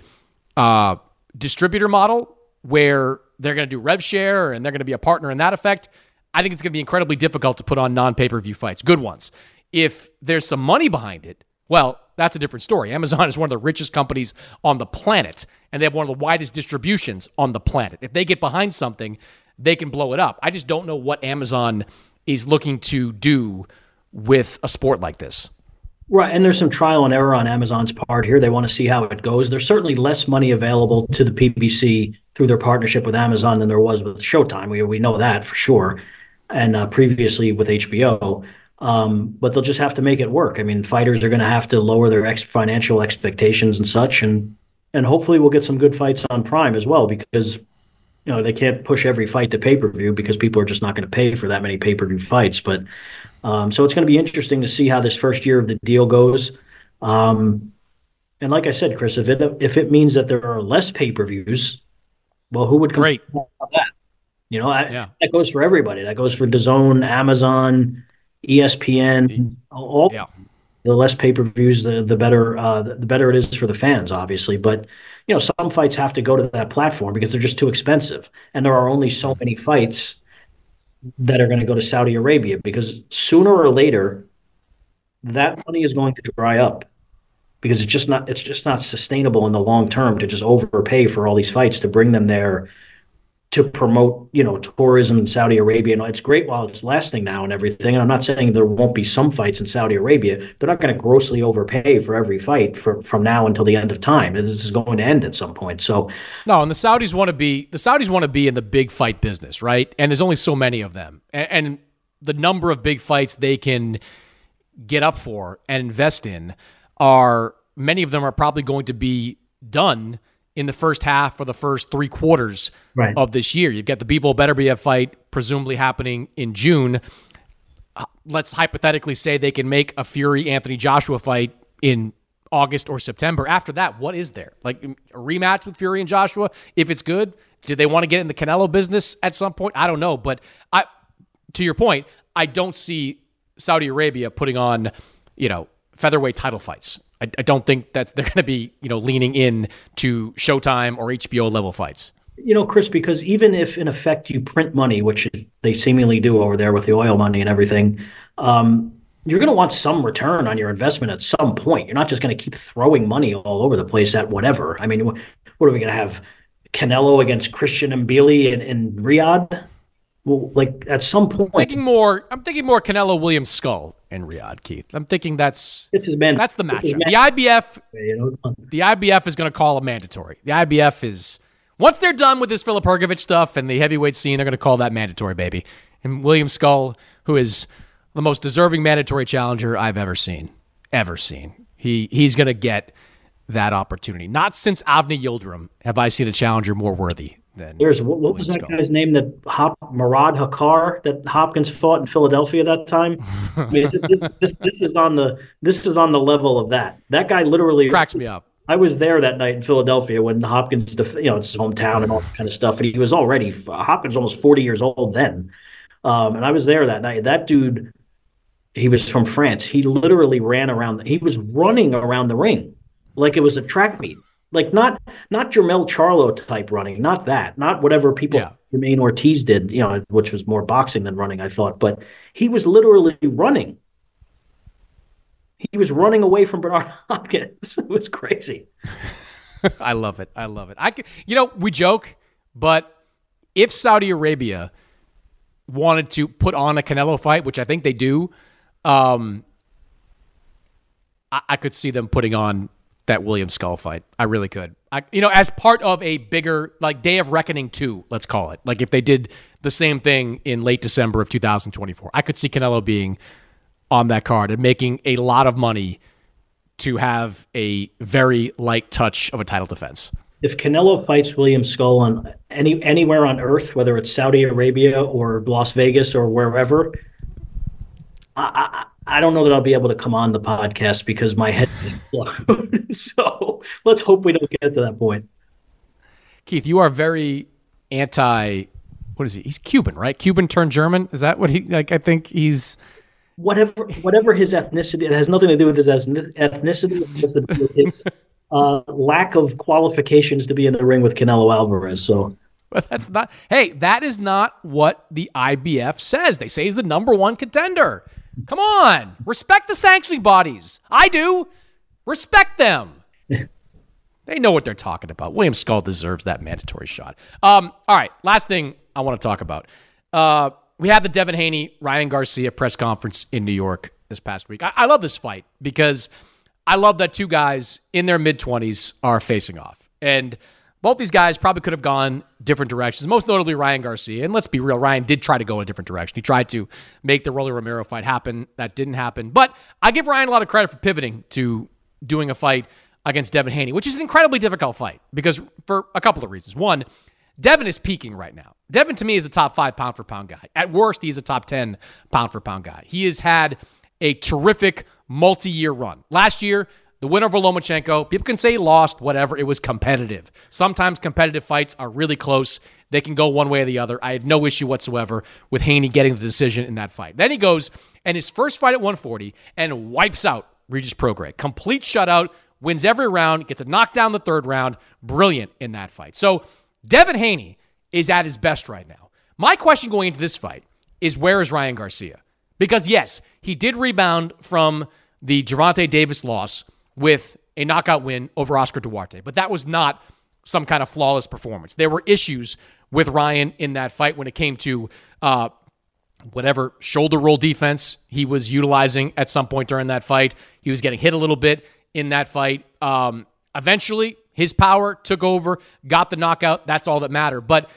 uh, distributor model where they're going to do rev share and they're going to be a partner in that effect, I think it's going to be incredibly difficult to put on non pay per view fights, good ones. If there's some money behind it, well, that's a different story. Amazon is one of the richest companies on the planet, and they have one of the widest distributions on the planet. If they get behind something, they can blow it up. I just don't know what Amazon is looking to do with a sport like this. Right, and there's some trial and error on Amazon's part here. They want to see how it goes. There's certainly less money available to the PBC through their partnership with Amazon than there was with Showtime. We we know that for sure, and uh, previously with HBO. Um, but they'll just have to make it work. I mean, fighters are going to have to lower their ex- financial expectations and such, and and hopefully we'll get some good fights on Prime as well because you know they can't push every fight to pay per view because people are just not going to pay for that many pay per view fights. But um, so it's going to be interesting to see how this first year of the deal goes. Um, and like I said, Chris, if it if it means that there are less pay per views, well, who would great that? You know, I, yeah. that goes for everybody. That goes for DAZN, Amazon, ESPN. All yeah. the less pay per views, the the better uh, the better it is for the fans, obviously. But you know, some fights have to go to that platform because they're just too expensive, and there are only so many fights that are going to go to Saudi Arabia because sooner or later that money is going to dry up because it's just not it's just not sustainable in the long term to just overpay for all these fights to bring them there to promote you know tourism in Saudi Arabia. And it's great while it's lasting now and everything. And I'm not saying there won't be some fights in Saudi Arabia. They're not going to grossly overpay for every fight for, from now until the end of time. This is going to end at some point. So no and the Saudis want to be the Saudis want to be in the big fight business right? And there's only so many of them. And, and the number of big fights they can get up for and invest in are many of them are probably going to be done in the first half or the first three quarters right. of this year. You've got the Bivol Beterbiev fight presumably happening in June. Uh, let's hypothetically say they can make a Fury Anthony Joshua fight in August or September. After that, what is there? Like a rematch with Fury and Joshua? If it's good, do they want to get in the Canelo business at some point? I don't know, but I to your point, I don't see Saudi Arabia putting on, you know, featherweight title fights. I, I don't think that's they're going to be you know leaning in to Showtime or HBO level fights. You know, Chris, because even if in effect you print money, which they seemingly do over there with the oil money and everything, um, you're going to want some return on your investment at some point. You're not just going to keep throwing money all over the place at whatever. I mean, what are we going to have? Canelo against Christian Mbili in, in Riyadh? Well, like at some point, I'm thinking more. I'm thinking more Canelo Williams Scull in Riyadh, Keith. I'm thinking that's that's the matchup. The IBF, the IBF is going to call a mandatory. The IBF is once they're done with this Filip stuff and the heavyweight scene, they're going to call that mandatory, baby. And William Scull, who is the most deserving mandatory challenger I've ever seen, ever seen. He he's going to get that opportunity. Not since Avni Yildirim have I seen a challenger more worthy There's what, what was that guy's name that Hop Morrade Hakkar that Hopkins fought in Philadelphia that time? I mean, this, this, this is on the this is on the level of that. That guy literally cracks me up. I was there that night in Philadelphia when Hopkins, you know, it's his hometown and all that kind of stuff. And he was already Hopkins almost forty years old then, um, and I was there that night. That dude, he was from France. He literally ran around. He was running around the ring like it was a track meet like not not Jermell Charlo type running, not that, not whatever people yeah. Jamaine Ortiz did, you know, which was more boxing than running, I thought, but he was literally running. He was running away from Bernard Hopkins. it was crazy. I love it. I love it. I you know, we joke, but if Saudi Arabia wanted to put on a Canelo fight, which I think they do, um, I, I could see them putting on that William Scull fight. I really could. I, you know, as part of a bigger like Day of Reckoning two, let's call it. Like if they did the same thing in late December of 2024, I could see Canelo being on that card and making a lot of money to have a very light touch of a title defense. If Canelo fights William Scull on any anywhere on earth, whether it's Saudi Arabia or Las Vegas or wherever, I, I, don't know that I'll be able to come on the podcast because my head is blown. so let's hope we don't get to that point. Keith, you are very anti. What is he? He's Cuban, right? Cuban turned German. Is that what he like? I think he's whatever whatever his ethnicity. It has nothing to do with his ethnicity. It has to do with his uh, lack of qualifications to be in the ring with Canelo Alvarez. So. But that's not. Hey, that is not what the IBF says. They say he's the number one contender. Come on, respect the sanctioning bodies. I do. Respect them. they know what they're talking about. William Scull deserves that mandatory shot. Um, all right, last thing I want to talk about. Uh, we had the Devin Haney Ryan Garcia press conference in New York this past week. I, I love this fight because I love that two guys in their mid 20s are facing off. And both these guys probably could have gone different directions, most notably Ryan Garcia. And let's be real, Ryan did try to go in a different direction. He tried to make the Rolly Romero fight happen. That didn't happen. But I give Ryan a lot of credit for pivoting to doing a fight against Devin Haney, which is an incredibly difficult fight because for a couple of reasons. One, Devin is peaking right now. Devin, to me, is a top five pound for pound guy. At worst, he's a top 10 pound for pound guy. He has had a terrific multi year run. Last year, the winner of Lomachenko, people can say lost, whatever. It was competitive. Sometimes competitive fights are really close. They can go one way or the other. I had no issue whatsoever with Haney getting the decision in that fight. Then he goes and his first fight at 140 and wipes out Regis Prograis. Complete shutout, wins every round, gets a knockdown the third round. Brilliant in that fight. So Devin Haney is at his best right now. My question going into this fight is where is Ryan Garcia? Because yes, he did rebound from the Gervonta Davis loss with a knockout win over Oscar Duarte, but that was not some kind of flawless performance. There were issues with Ryan in that fight when it came to uh, whatever shoulder roll defense he was utilizing at some point during that fight. He was getting hit a little bit in that fight. Um, eventually, his power took over, got the knockout. That's all that mattered. But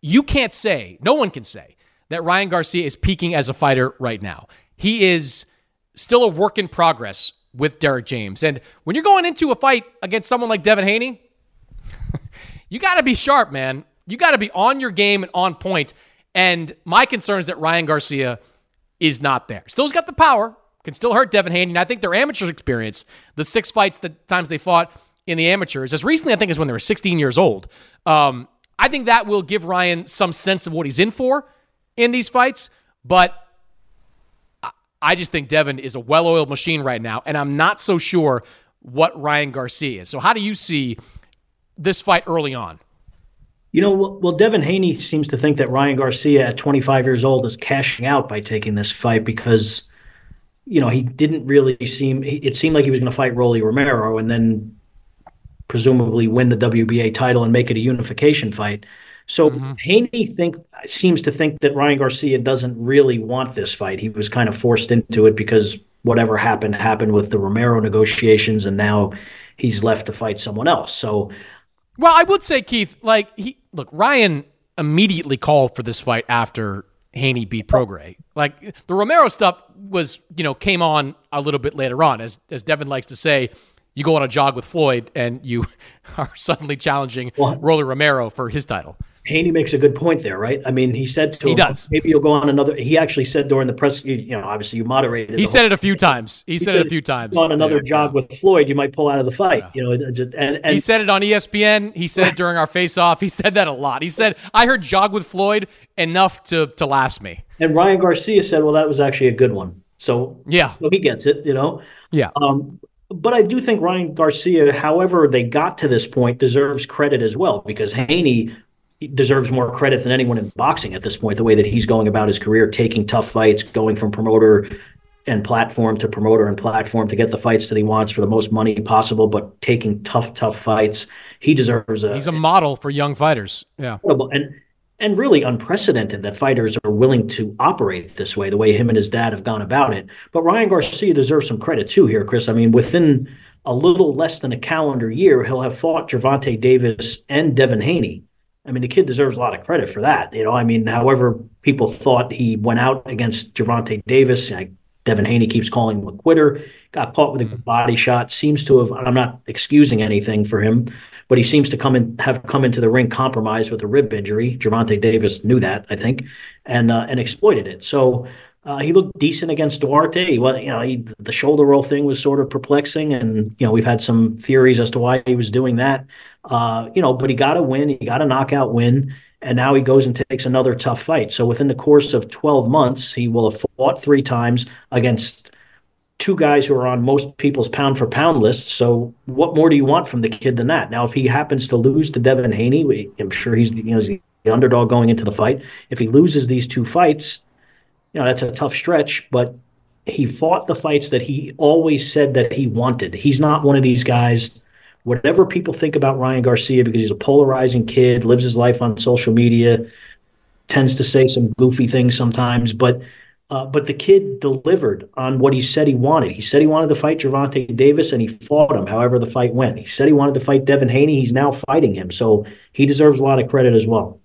you can't say, no one can say, that Ryan Garcia is peaking as a fighter right now. He is still a work in progress with Derrick James. And when you're going into a fight against someone like Devin Haney, you got to be sharp, man. You got to be on your game and on point. And my concern is that Ryan Garcia is not there. Still's got the power, can still hurt Devin Haney. And I think their amateur experience, the six fights, the times they fought in the amateurs, as recently I think as when they were 16 years old. Um, I think that will give Ryan some sense of what he's in for in these fights. But I just think Devin is a well oiled machine right now, and I'm not so sure what Ryan Garcia is. So, how do you see this fight early on? You know, well, Devin Haney seems to think that Ryan Garcia at 25 years old is cashing out by taking this fight because, you know, he didn't really seem, it seemed like he was going to fight Rolly Romero and then presumably win the WBA title and make it a unification fight. So mm-hmm. Haney think seems to think that Ryan Garcia doesn't really want this fight. He was kind of forced into it because whatever happened happened with the Romero negotiations, and now he's left to fight someone else. So, well, I would say Keith, like he look, Ryan immediately called for this fight after Haney beat Prograis. Like the Romero stuff was, you know, came on a little bit later on, as as Devin likes to say you go on a jog with Floyd and you are suddenly challenging Rolly Romero for his title. Haney makes a good point there, right? I mean, he said to he him, does. maybe you'll go on another. He actually said during the press, you know, obviously you moderated. He said it a few times. He, he said, it a few times. On another yeah, jog yeah. with Floyd, you might pull out of the fight. Yeah. You know, and, and he said it on ESPN. He said it during our face-off. He said that a lot. He said, "I heard jog with Floyd enough to to last me." And Ryan Garcia said, "Well, that was actually a good one." So yeah, so he gets it. You know. Yeah. Um, but I do think Ryan Garcia, however they got to this point, deserves credit as well because Haney deserves more credit than anyone in boxing at this point. The way that he's going about his career, taking tough fights, going from promoter and platform to promoter and platform to get the fights that he wants for the most money possible, but taking tough, tough fights. He deserves a. He's a model for young fighters. Yeah, and and really unprecedented that fighters are willing to operate this way, the way him and his dad have gone about it. But Ryan Garcia deserves some credit too here, Chris. I mean, within a little less than a calendar year, he'll have fought Gervonta Davis and Devin Haney. I mean, the kid deserves a lot of credit for that. You know, I mean, however people thought he went out against Gervonta Davis, like Devin Haney keeps calling him a quitter, got caught with a body shot, seems to have, I'm not excusing anything for him, but he seems to come and have come into the ring compromised with a rib injury. Gervonta Davis knew that, I think, and uh, and exploited it. So uh, he looked decent against Duarte. Well, you know, he, the shoulder roll thing was sort of perplexing, and you know we've had some theories as to why he was doing that. Uh, you know, but he got a win. He got a knockout win, and now he goes and takes another tough fight. So within the course of 12 months, he will have fought three times against two guys who are on most people's pound for pound list. So what more do you want from the kid than that? Now, if he happens to lose to Devin Haney, I'm sure he's you know he's the underdog going into the fight. If he loses these two fights you know, that's a tough stretch, but he fought the fights that he always said that he wanted. He's not one of these guys. Whatever people think about Ryan Garcia, because he's a polarizing kid, lives his life on social media, tends to say some goofy things sometimes, but uh, but the kid delivered on what he said he wanted. He said he wanted to fight Gervonta Davis, and he fought him. However, the fight went. He said he wanted to fight Devin Haney. He's now fighting him, so he deserves a lot of credit as well.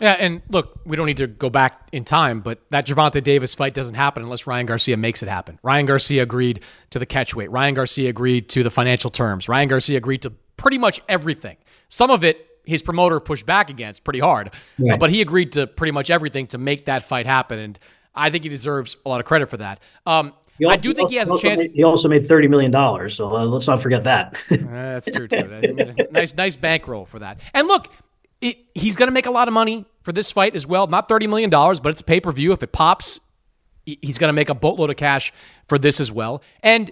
Yeah, and look, we don't need to go back in time, but that Gervonta Davis fight doesn't happen unless Ryan Garcia makes it happen. Ryan Garcia agreed to the catch weight. Ryan Garcia agreed to the financial terms. Ryan Garcia agreed to pretty much everything. Some of it his promoter pushed back against pretty hard, yeah. but he agreed to pretty much everything to make that fight happen, and I think he deserves a lot of credit for that. Um, also, I do think he has a chance. Made, he also made thirty million dollars, so uh, let's not forget that. uh, that's true too. nice, nice bankroll for that. And look, it, he's going to make a lot of money for this fight as well. Not $30 million, but it's a pay per view. If it pops, he's going to make a boatload of cash for this as well. And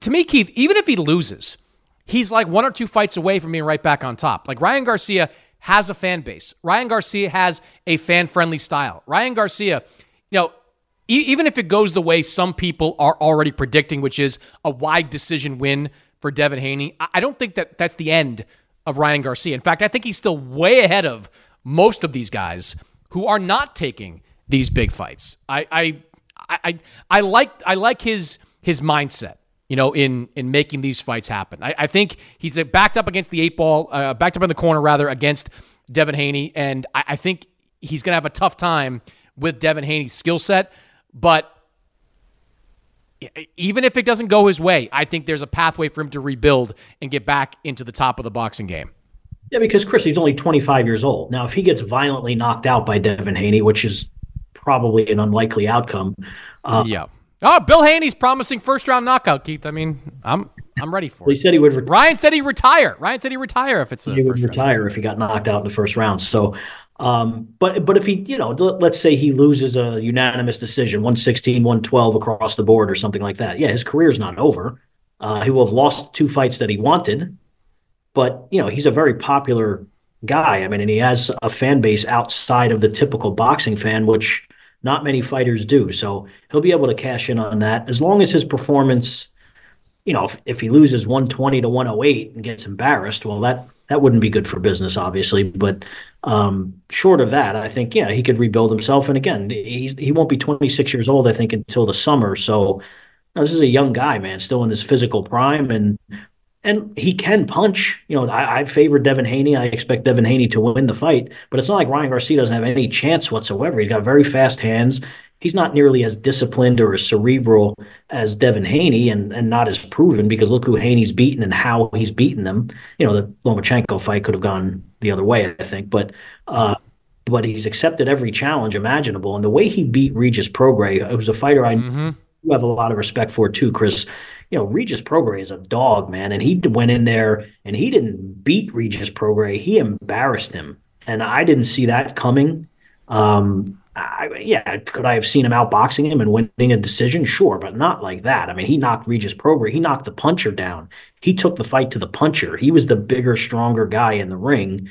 to me, Keith, even if he loses, he's like one or two fights away from being right back on top. Like Ryan Garcia has a fan base. Ryan Garcia has a fan friendly style. Ryan Garcia, you know, e- even if it goes the way some people are already predicting, which is a wide decision win for Devin Haney, I don't think that that's the end of Ryan Garcia. In fact, I think he's still way ahead of most of these guys who are not taking these big fights. I I I, I like I like his his mindset. You know, in in making these fights happen. I, I think he's backed up against the eight ball, uh, backed up in the corner rather against Devin Haney, and I, I think he's going to have a tough time with Devin Haney's skill set. But even if it doesn't go his way, I think there's a pathway for him to rebuild and get back into the top of the boxing game. Yeah, because Chris, he's only 25 years old. Now, if he gets violently knocked out by Devin Haney, which is probably an unlikely outcome. Uh, yeah. Oh, Bill Haney's promising first round knockout, Keith. I mean, I'm I'm ready for well, it. He said he would. Re- Ryan said he'd retire. Ryan said he'd retire if it's he would retire round. if he got knocked out in the first round. So, um, but but if he, you know, let's say he loses a unanimous decision, 116, 112 across the board or something like that. Yeah, his career's not over. Uh, he will have lost two fights that he wanted, but you know, he's a very popular guy. I mean, and he has a fan base outside of the typical boxing fan, which not many fighters do. So he'll be able to cash in on that as long as his performance, you know, if, if he loses 120 to 108 and gets embarrassed, well, that that wouldn't be good for business, obviously. But um, short of that, I think yeah, he could rebuild himself. And again, he's he won't be 26 years old, I think, until the summer. So this is a young guy, man, still in his physical prime, and and he can punch. You know, I, I favor Devin Haney. I expect Devin Haney to win the fight, but it's not like Ryan Garcia doesn't have any chance whatsoever. He's got very fast hands. He's not nearly as disciplined or as cerebral as Devin Haney and, and not as proven because look who Haney's beaten and how he's beaten them. You know, the Lomachenko fight could have gone the other way, I think, but uh, but he's accepted every challenge imaginable. And the way he beat Regis Prograis, who's a fighter I mm-hmm. have a lot of respect for too, Chris you know, Regis Prograis is a dog, man. And he went in there and he didn't beat Regis Prograis. He embarrassed him. And I didn't see that coming. Um, I, yeah, could I have seen him outboxing him and winning a decision? Sure, but not like that. I mean, he knocked Regis Prograis. He knocked the puncher down. He took the fight to the puncher. He was the bigger, stronger guy in the ring,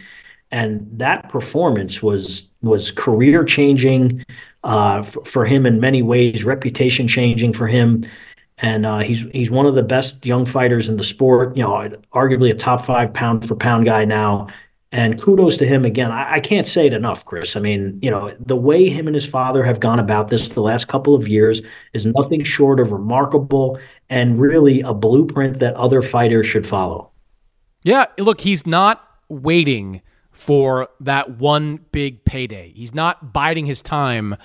and that performance was was career changing uh, for, for him in many ways, reputation changing for him and uh, he's he's one of the best young fighters in the sport. You know, arguably a top five pound for pound guy now. And kudos to him again. I, I, can't say it enough, Chris. I mean, you know, the way him and his father have gone about this the last couple of years is nothing short of remarkable and really a blueprint that other fighters should follow. Yeah, look, he's not waiting for that one big payday. He's not biding his time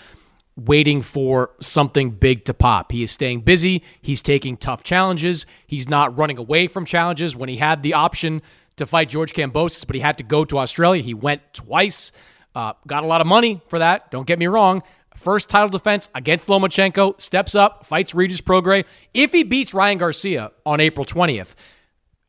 waiting for something big to pop. He is staying busy. He's taking tough challenges. He's not running away from challenges. When he had the option to fight George Kambosos, but he had to go to Australia. He went twice, uh, got a lot of money for that. Don't get me wrong. First title defense against Lomachenko, steps up, fights Regis Prograis. If he beats Ryan Garcia on April 20th,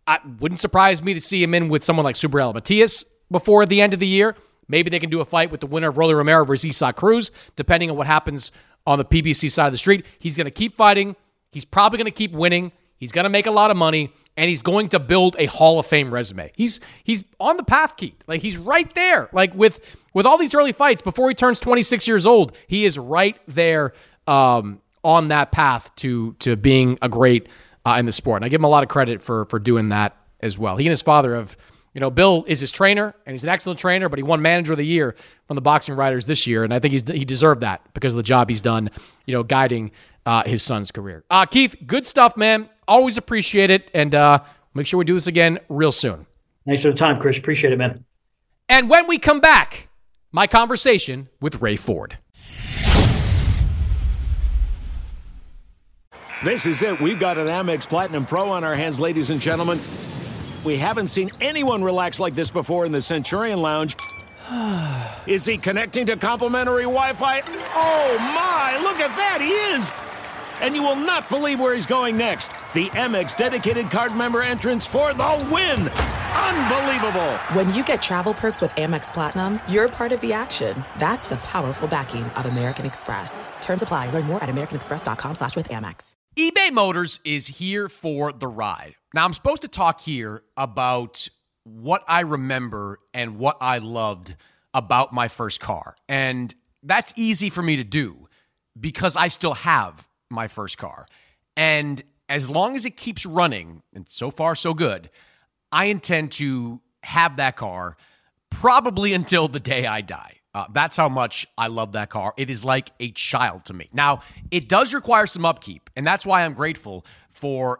it wouldn't surprise me to see him in with someone like Subriel Matias before the end of the year. Maybe they can do a fight with the winner of Rolly Romero versus Isaac Cruz, depending on what happens on the PBC side of the street. He's going to keep fighting. He's probably going to keep winning. He's going to make a lot of money and he's going to build a Hall of Fame resume. He's he's on the path, Keith. Like he's right there. Like with with all these early fights before he turns 26 years old, he is right there um, on that path to to being a great uh, in the sport. And I give him a lot of credit for for doing that as well. He and his father have. You know, Bill is his trainer, and he's an excellent trainer. But he won Manager of the Year from the Boxing Writers this year, and I think he's he deserved that because of the job he's done. You know, guiding uh, his son's career. Uh, Keith, good stuff, man. Always appreciate it. And uh, make sure we do this again real soon. Thanks for the time, Chris. Appreciate it, man. And when we come back, my conversation with Ray Ford. This is it. We've got an Amex Platinum Pro on our hands, ladies and gentlemen. We haven't seen anyone relax like this before in the Centurion Lounge. Is he connecting to complimentary Wi Fi? Oh my, look at that! He is! And you will not believe where he's going next. The Amex dedicated card member entrance for the win. Unbelievable. When you get travel perks with Amex Platinum, you're part of the action. That's the powerful backing of American Express. Terms apply. Learn more at americanexpress.com slash with Amex. eBay Motors is here for the ride. Now, I'm supposed to talk here about what I remember and what I loved about my first car. And that's easy for me to do because I still have my first car. And as long as it keeps running, and so far so good, I intend to have that car probably until the day I die. Uh, that's how much I love that car. It is like a child to me. Now, it does require some upkeep, and that's why I'm grateful for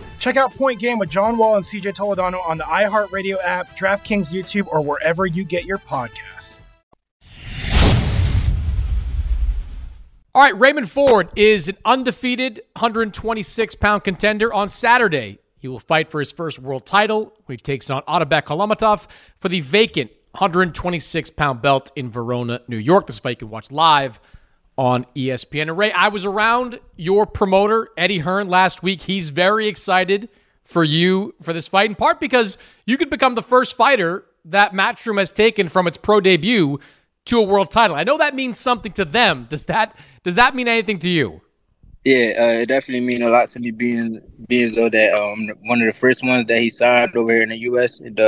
Check out Point Game with John Wall and CJ Toledano on the iHeartRadio app, DraftKings YouTube, or wherever you get your podcasts. All right, Raymond Ford is an undefeated 126 pound contender on Saturday. He will fight for his first world title he takes on Otabek Kholmatov for the vacant 126 pound belt in Verona, New York. This fight you can watch live on ESPN. And Ray, I was around your promoter, Eddie Hearn, last week. He's very excited for you for this fight, in part because you could become the first fighter that Matchroom has taken from its pro debut to a world title. I know that means something to them. Does that does that mean anything to you? Yeah, uh, it definitely means a lot to me being being so that um one of the first ones that he signed over here in the US. And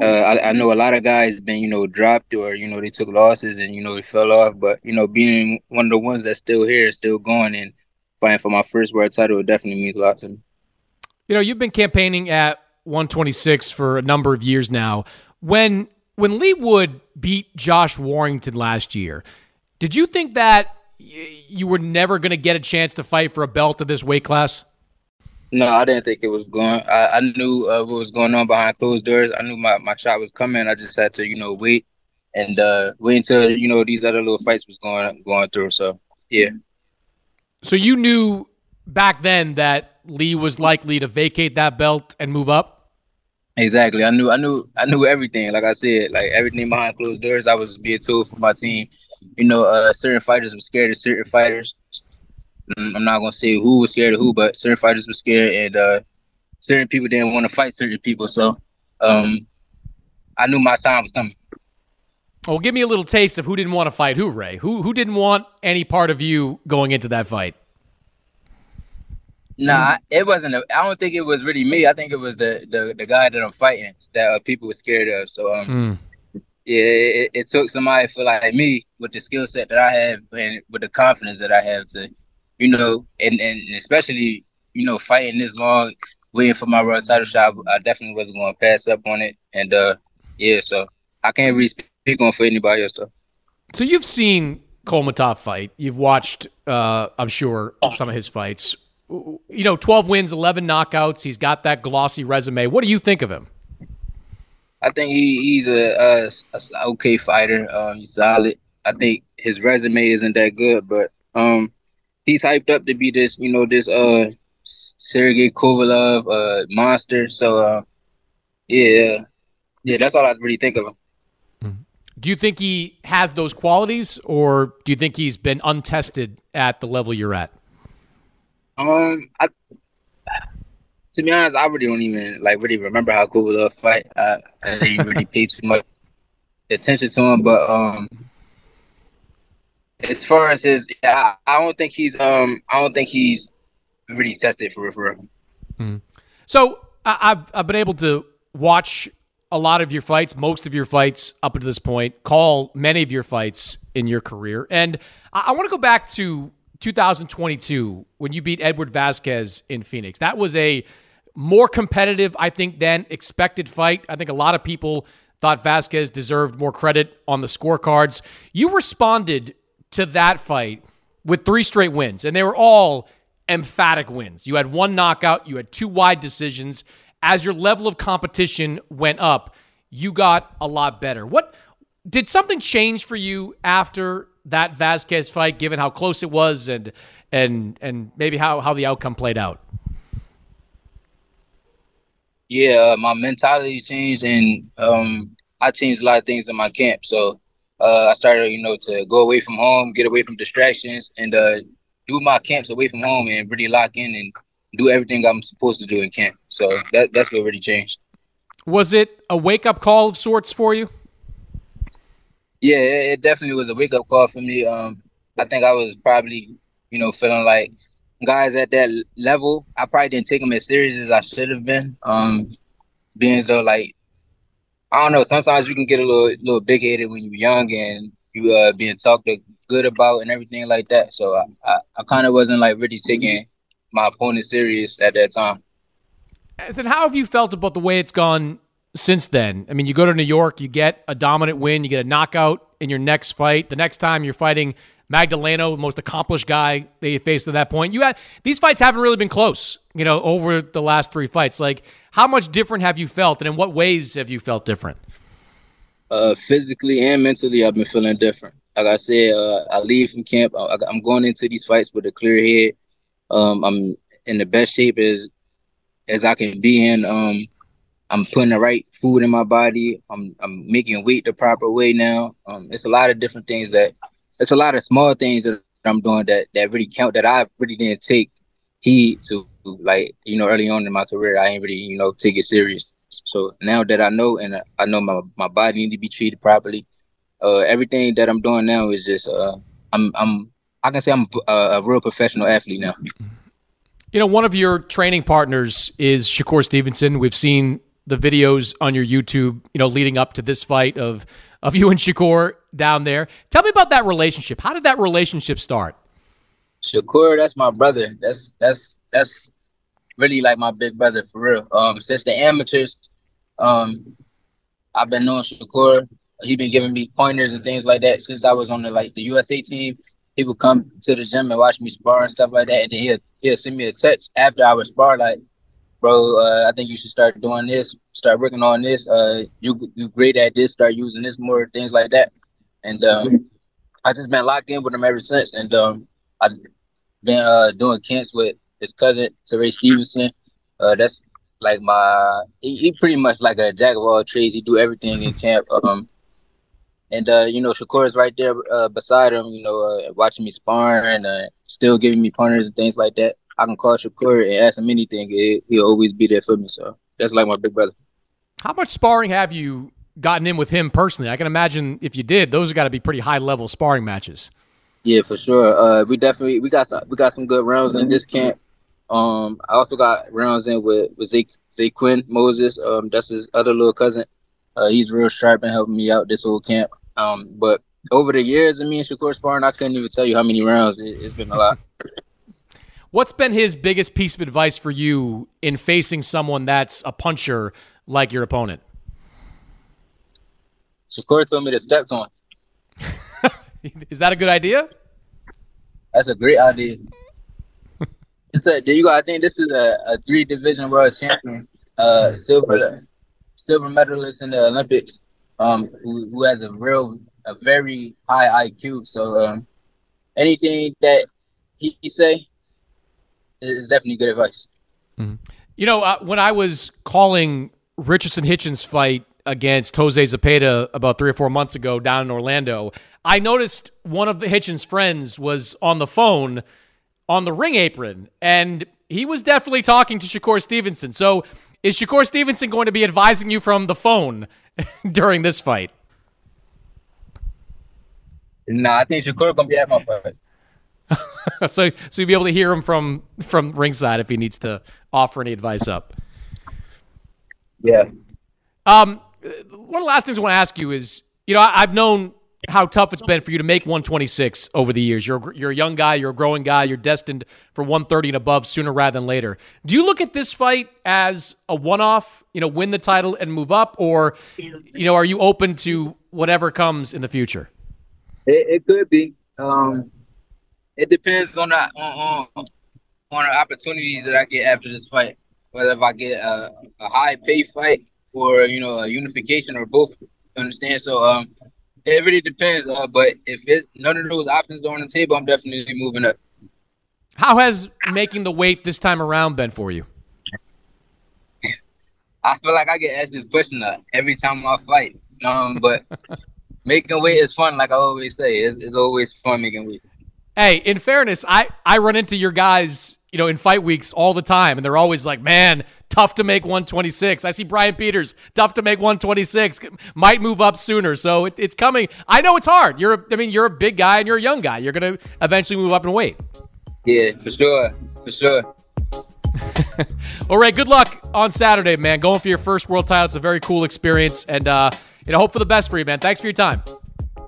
uh, I, I, know a lot of guys been you know dropped or you know they took losses and you know they fell off, but you know being one of the ones that's still here, still going, and fighting for my first world title, it definitely means a lot to me. You know, you've been campaigning at 126 for a number of years now. When when Leigh Wood beat Josh Warrington last year, did you think that you were never going to get a chance to fight for a belt of this weight class? No, I didn't think it was going. I, I knew uh, what was going on behind closed doors. I knew my, my shot was coming. I just had to, you know, wait and uh, wait until you know these other little fights was going going through. So yeah. So you knew back then that Leigh was likely to vacate that belt and move up. Exactly. I knew. I knew. I knew everything. Like I said, like everything behind closed doors. I was being told for my team. You know, uh, certain fighters were scared of certain fighters. Mm, I'm not gonna say who was scared of who, but certain fighters were scared, and uh, certain people didn't want to fight certain people. So, um, I knew my time was coming. Well, give me a little taste of who didn't want to fight who, Ray. Who who didn't want any part of you going into that fight? Nah, it wasn't. I don't think it was really me. I think it was the the, the guy that I'm fighting that uh, people were scared of. So, um, mm. yeah, it, it, took somebody for like me with the skill set that I have and with the confidence that I have to you know, and, and especially, you know, fighting this long, waiting for my world title shot, I definitely wasn't going to pass up on it. And uh, yeah, so I can't really speak on for anybody else though. So you've seen Kholmatov fight. You've watched, uh, I'm sure, some of his fights. You know, 12 wins, 11 knockouts. He's got that glossy resume. What do you think of him? I think he, he's a, a, a okay fighter. Um, he's solid. I think his resume isn't that good, but um, he's hyped up to be this, you know, this uh Sergey Kovalev uh monster. So uh yeah, yeah, that's all I really think of him. Mm-hmm. Do you think he has those qualities, or do you think he's been untested at the level you're at? Um, I, to be honest, I really don't even like really remember how Kovalev fight. I, I didn't really pay too much attention to him, but um, far as his, I, I don't think he's um I don't think he's really tested for for. Mm. So I, I've I've been able to watch a lot of your fights, most of your fights up to this point, call many of your fights in your career, and I, I want to go back to 2022 when you beat Edward Vazquez in Phoenix. That was a more competitive, I think, than expected fight. I think a lot of people thought Vazquez deserved more credit on the scorecards. You responded to that fight with three straight wins, and they were all emphatic wins. You had one knockout, you had two wide decisions. As your level of competition went up, you got a lot better. What did something change for you after that Vazquez fight, given how close it was and and and maybe how how the outcome played out? Yeah, uh, my mentality changed, and um, I changed a lot of things in my camp. So uh, I started, you know, to go away from home, get away from distractions, and uh, do my camps away from home and really lock in and do everything I'm supposed to do in camp. So that that's what really changed. Was it a wake up call of sorts for you? Yeah, it definitely was a wake up call for me. Um, I think I was probably, you know, feeling like guys at that level, I probably didn't take them as serious as I should have been. Um, being as though like I don't know. Sometimes you can get a little little big headed when you're young and you uh being talked good about and everything like that. So I I, I kind of wasn't like really taking my opponent serious at that time. And how have you felt about the way it's gone since then? I mean, you go to New York, you get a dominant win, you get a knockout in your next fight. The next time you're fighting Magdaleno, most accomplished guy that you faced at that point. You had these fights haven't really been close, you know, over the last three fights. Like, how much different have you felt, and in what ways have you felt different? Uh, physically and mentally, I've been feeling different. Like I said, uh, I leave from camp. I, am going into these fights with a clear head. Um, I'm in the best shape as as I can be in. Um, I'm putting the right food in my body. I'm I'm making weight the proper way now. Um, it's a lot of different things that it's a lot of small things that I'm doing that that really count that I really didn't take heed to. Like you know, early on in my career, I ain't really you know take it serious. So now that I know and I know my my body need to be treated properly, uh, everything that I'm doing now is just uh, I'm I'm I can say I'm a, a real professional athlete now. You know, one of your training partners is Shakur Stevenson. We've seen the videos on your YouTube, you know, leading up to this fight of of you and Shakur down there. Tell me about that relationship. How did that relationship start? Shakur, that's my brother. That's that's that's really like my big brother for real. Um, since the amateurs, um, I've been knowing Shakur. He been giving me pointers and things like that since I was on the like the USA team. He would come to the gym and watch me spar and stuff like that, and then he'll he'll send me a text after I would spar like, "Bro, uh, I think you should start doing this. Start working on this. Uh, you you great at this. Start using this more. Things like that." And um, I just been locked in with him ever since. And um, I've been uh doing camps with his cousin Teray Stevenson. Uh, that's like my he, he pretty much like a jack of all trades. He do everything in camp. Um, and uh, you know, Shakur is right there uh, beside him. You know, uh, watching me spar and uh, still giving me pointers and things like that. I can call Shakur and ask him anything. He, he'll always be there for me. So that's like my big brother. How much sparring have you gotten in with him personally? I can imagine if you did, those got to be pretty high level sparring matches. Yeah, for sure. Uh, we definitely we got some we got some good rounds in this camp. Um, I also got rounds in with with Zay, Zaquin Moses. Um, that's his other little cousin. Uh, he's real sharp and helping me out this whole camp. Um, but over the years of me and Shakur sparring, I couldn't even tell you how many rounds. It, it's been a lot. What's been his biggest piece of advice for you in facing someone that's a puncher like your opponent? Shakur told me to step on. Is that a good idea? That's a great idea. A there you go. I think this is a, a three division world champion, uh, silver silver medalist in the Olympics, um, who, who has a real a very high IQ. So um, anything that he, he say is definitely good advice. Mm-hmm. You know, uh, when I was calling Richardson Hitchens' fight against Jose Zepeda about three or four months ago down in Orlando, I noticed one of the Hitchens' friends was on the phone on the ring apron, and he was definitely talking to Shakur Stevenson. So, is Shakur Stevenson going to be advising you from the phone during this fight? Nah, I think Shakur gonna be at my fight. so, so you'll be able to hear him from from ringside if he needs to offer any advice up. Yeah. Um, one of the last things I want to ask you is, you know, I, have known how tough it's been for you to make 126 over the years. You're you're a young guy, you're a growing guy, you're destined for 130 and above sooner rather than later. Do you look at this fight as a one-off, you know, win the title and move up, or you know, are you open to whatever comes in the future? It, it could be. Um, it depends on the on, on, on the opportunities that I get after this fight. Whether if I get a, a high pay fight or you know a unification or both. Understand? So um, it really depends. Uh, but if it's none of those options are on the table, I'm definitely moving up. How has making the weight this time around been for you? I feel like I get asked this question uh, every time I fight. Um, but making weight is fun, like I always say. It's, it's always fun making weight. Hey, in fairness, I I run into your guys, you know, in fight weeks all the time, and they're always like, "Man, tough to make 126." I see Brian Peters, tough to make 126, might move up sooner, so it, it's coming. I know it's hard. You're, a, I mean, you're a big guy and you're a young guy. You're gonna eventually move up in weight. Yeah, for sure, for sure. all right, good luck on Saturday, man. Going for your first world title. It's a very cool experience, and uh, you know, hope for the best for you, man. Thanks for your time.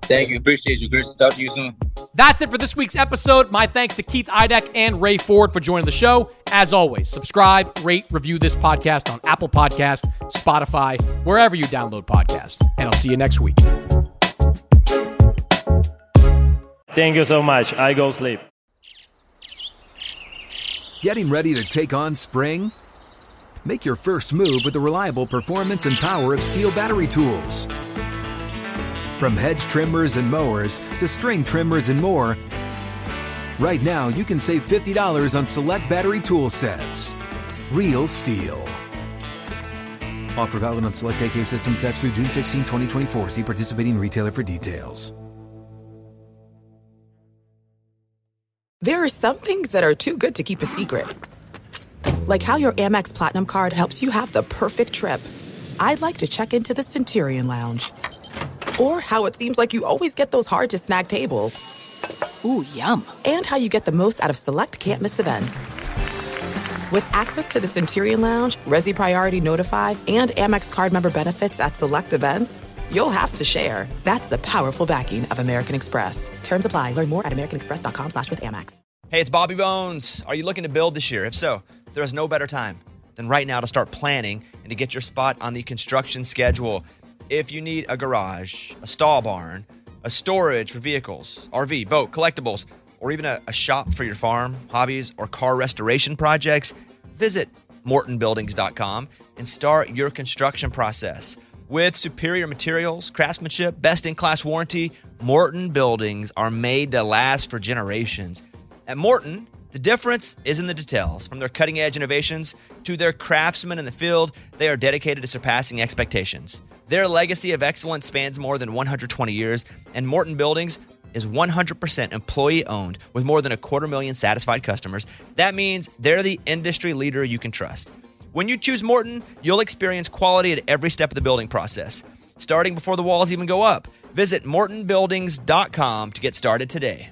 Thank you. Appreciate you, Chris. Talk to you soon. That's it for this week's episode. My thanks to Keith Idec and Ray Ford for joining the show. As always, subscribe, rate, review this podcast on Apple Podcast, Spotify, wherever you download podcasts. And I'll see you next week. Thank you so much. I go sleep. Getting ready to take on spring? Make your first move with the reliable performance and power of STIHL battery tools. From hedge trimmers and mowers to string trimmers and more, right now you can save $50 on select battery tool sets. Real STIHL. Offer valid on select AK system sets through June 16, 2024. See participating retailer for details. There are some things that are too good to keep a secret. Like how your Amex Platinum card helps you have the perfect trip. I'd like to check into the Centurion Lounge or how it seems like you always get those hard to snag tables. Ooh, yum. And how you get the most out of select can't miss events. With access to the Centurion Lounge, Resy Priority Notified, and Amex card member benefits at select events, you'll have to share. That's the powerful backing of American Express. Terms apply. Learn more at americanexpress.com slash with Amex. Hey, it's Bobby Bones. Are you looking to build this year? If so, there is no better time than right now to start planning and to get your spot on the construction schedule. If you need a garage, a stall barn, a storage for vehicles, RV, boat, collectibles, or even a, a shop for your farm, hobbies, or car restoration projects, visit mortonbuildings.com and start your construction process. With superior materials, craftsmanship, best in class warranty, Morton buildings are made to last for generations. At Morton, the difference is in the details. From their cutting edge innovations to their craftsmen in the field, they are dedicated to surpassing expectations. Their legacy of excellence spans more than 120 years, and Morton Buildings is 100% employee owned with more than a quarter million satisfied customers. That means they're the industry leader you can trust. When you choose Morton, you'll experience quality at every step of the building process, starting before the walls even go up. Visit mortonbuildings.com to get started today.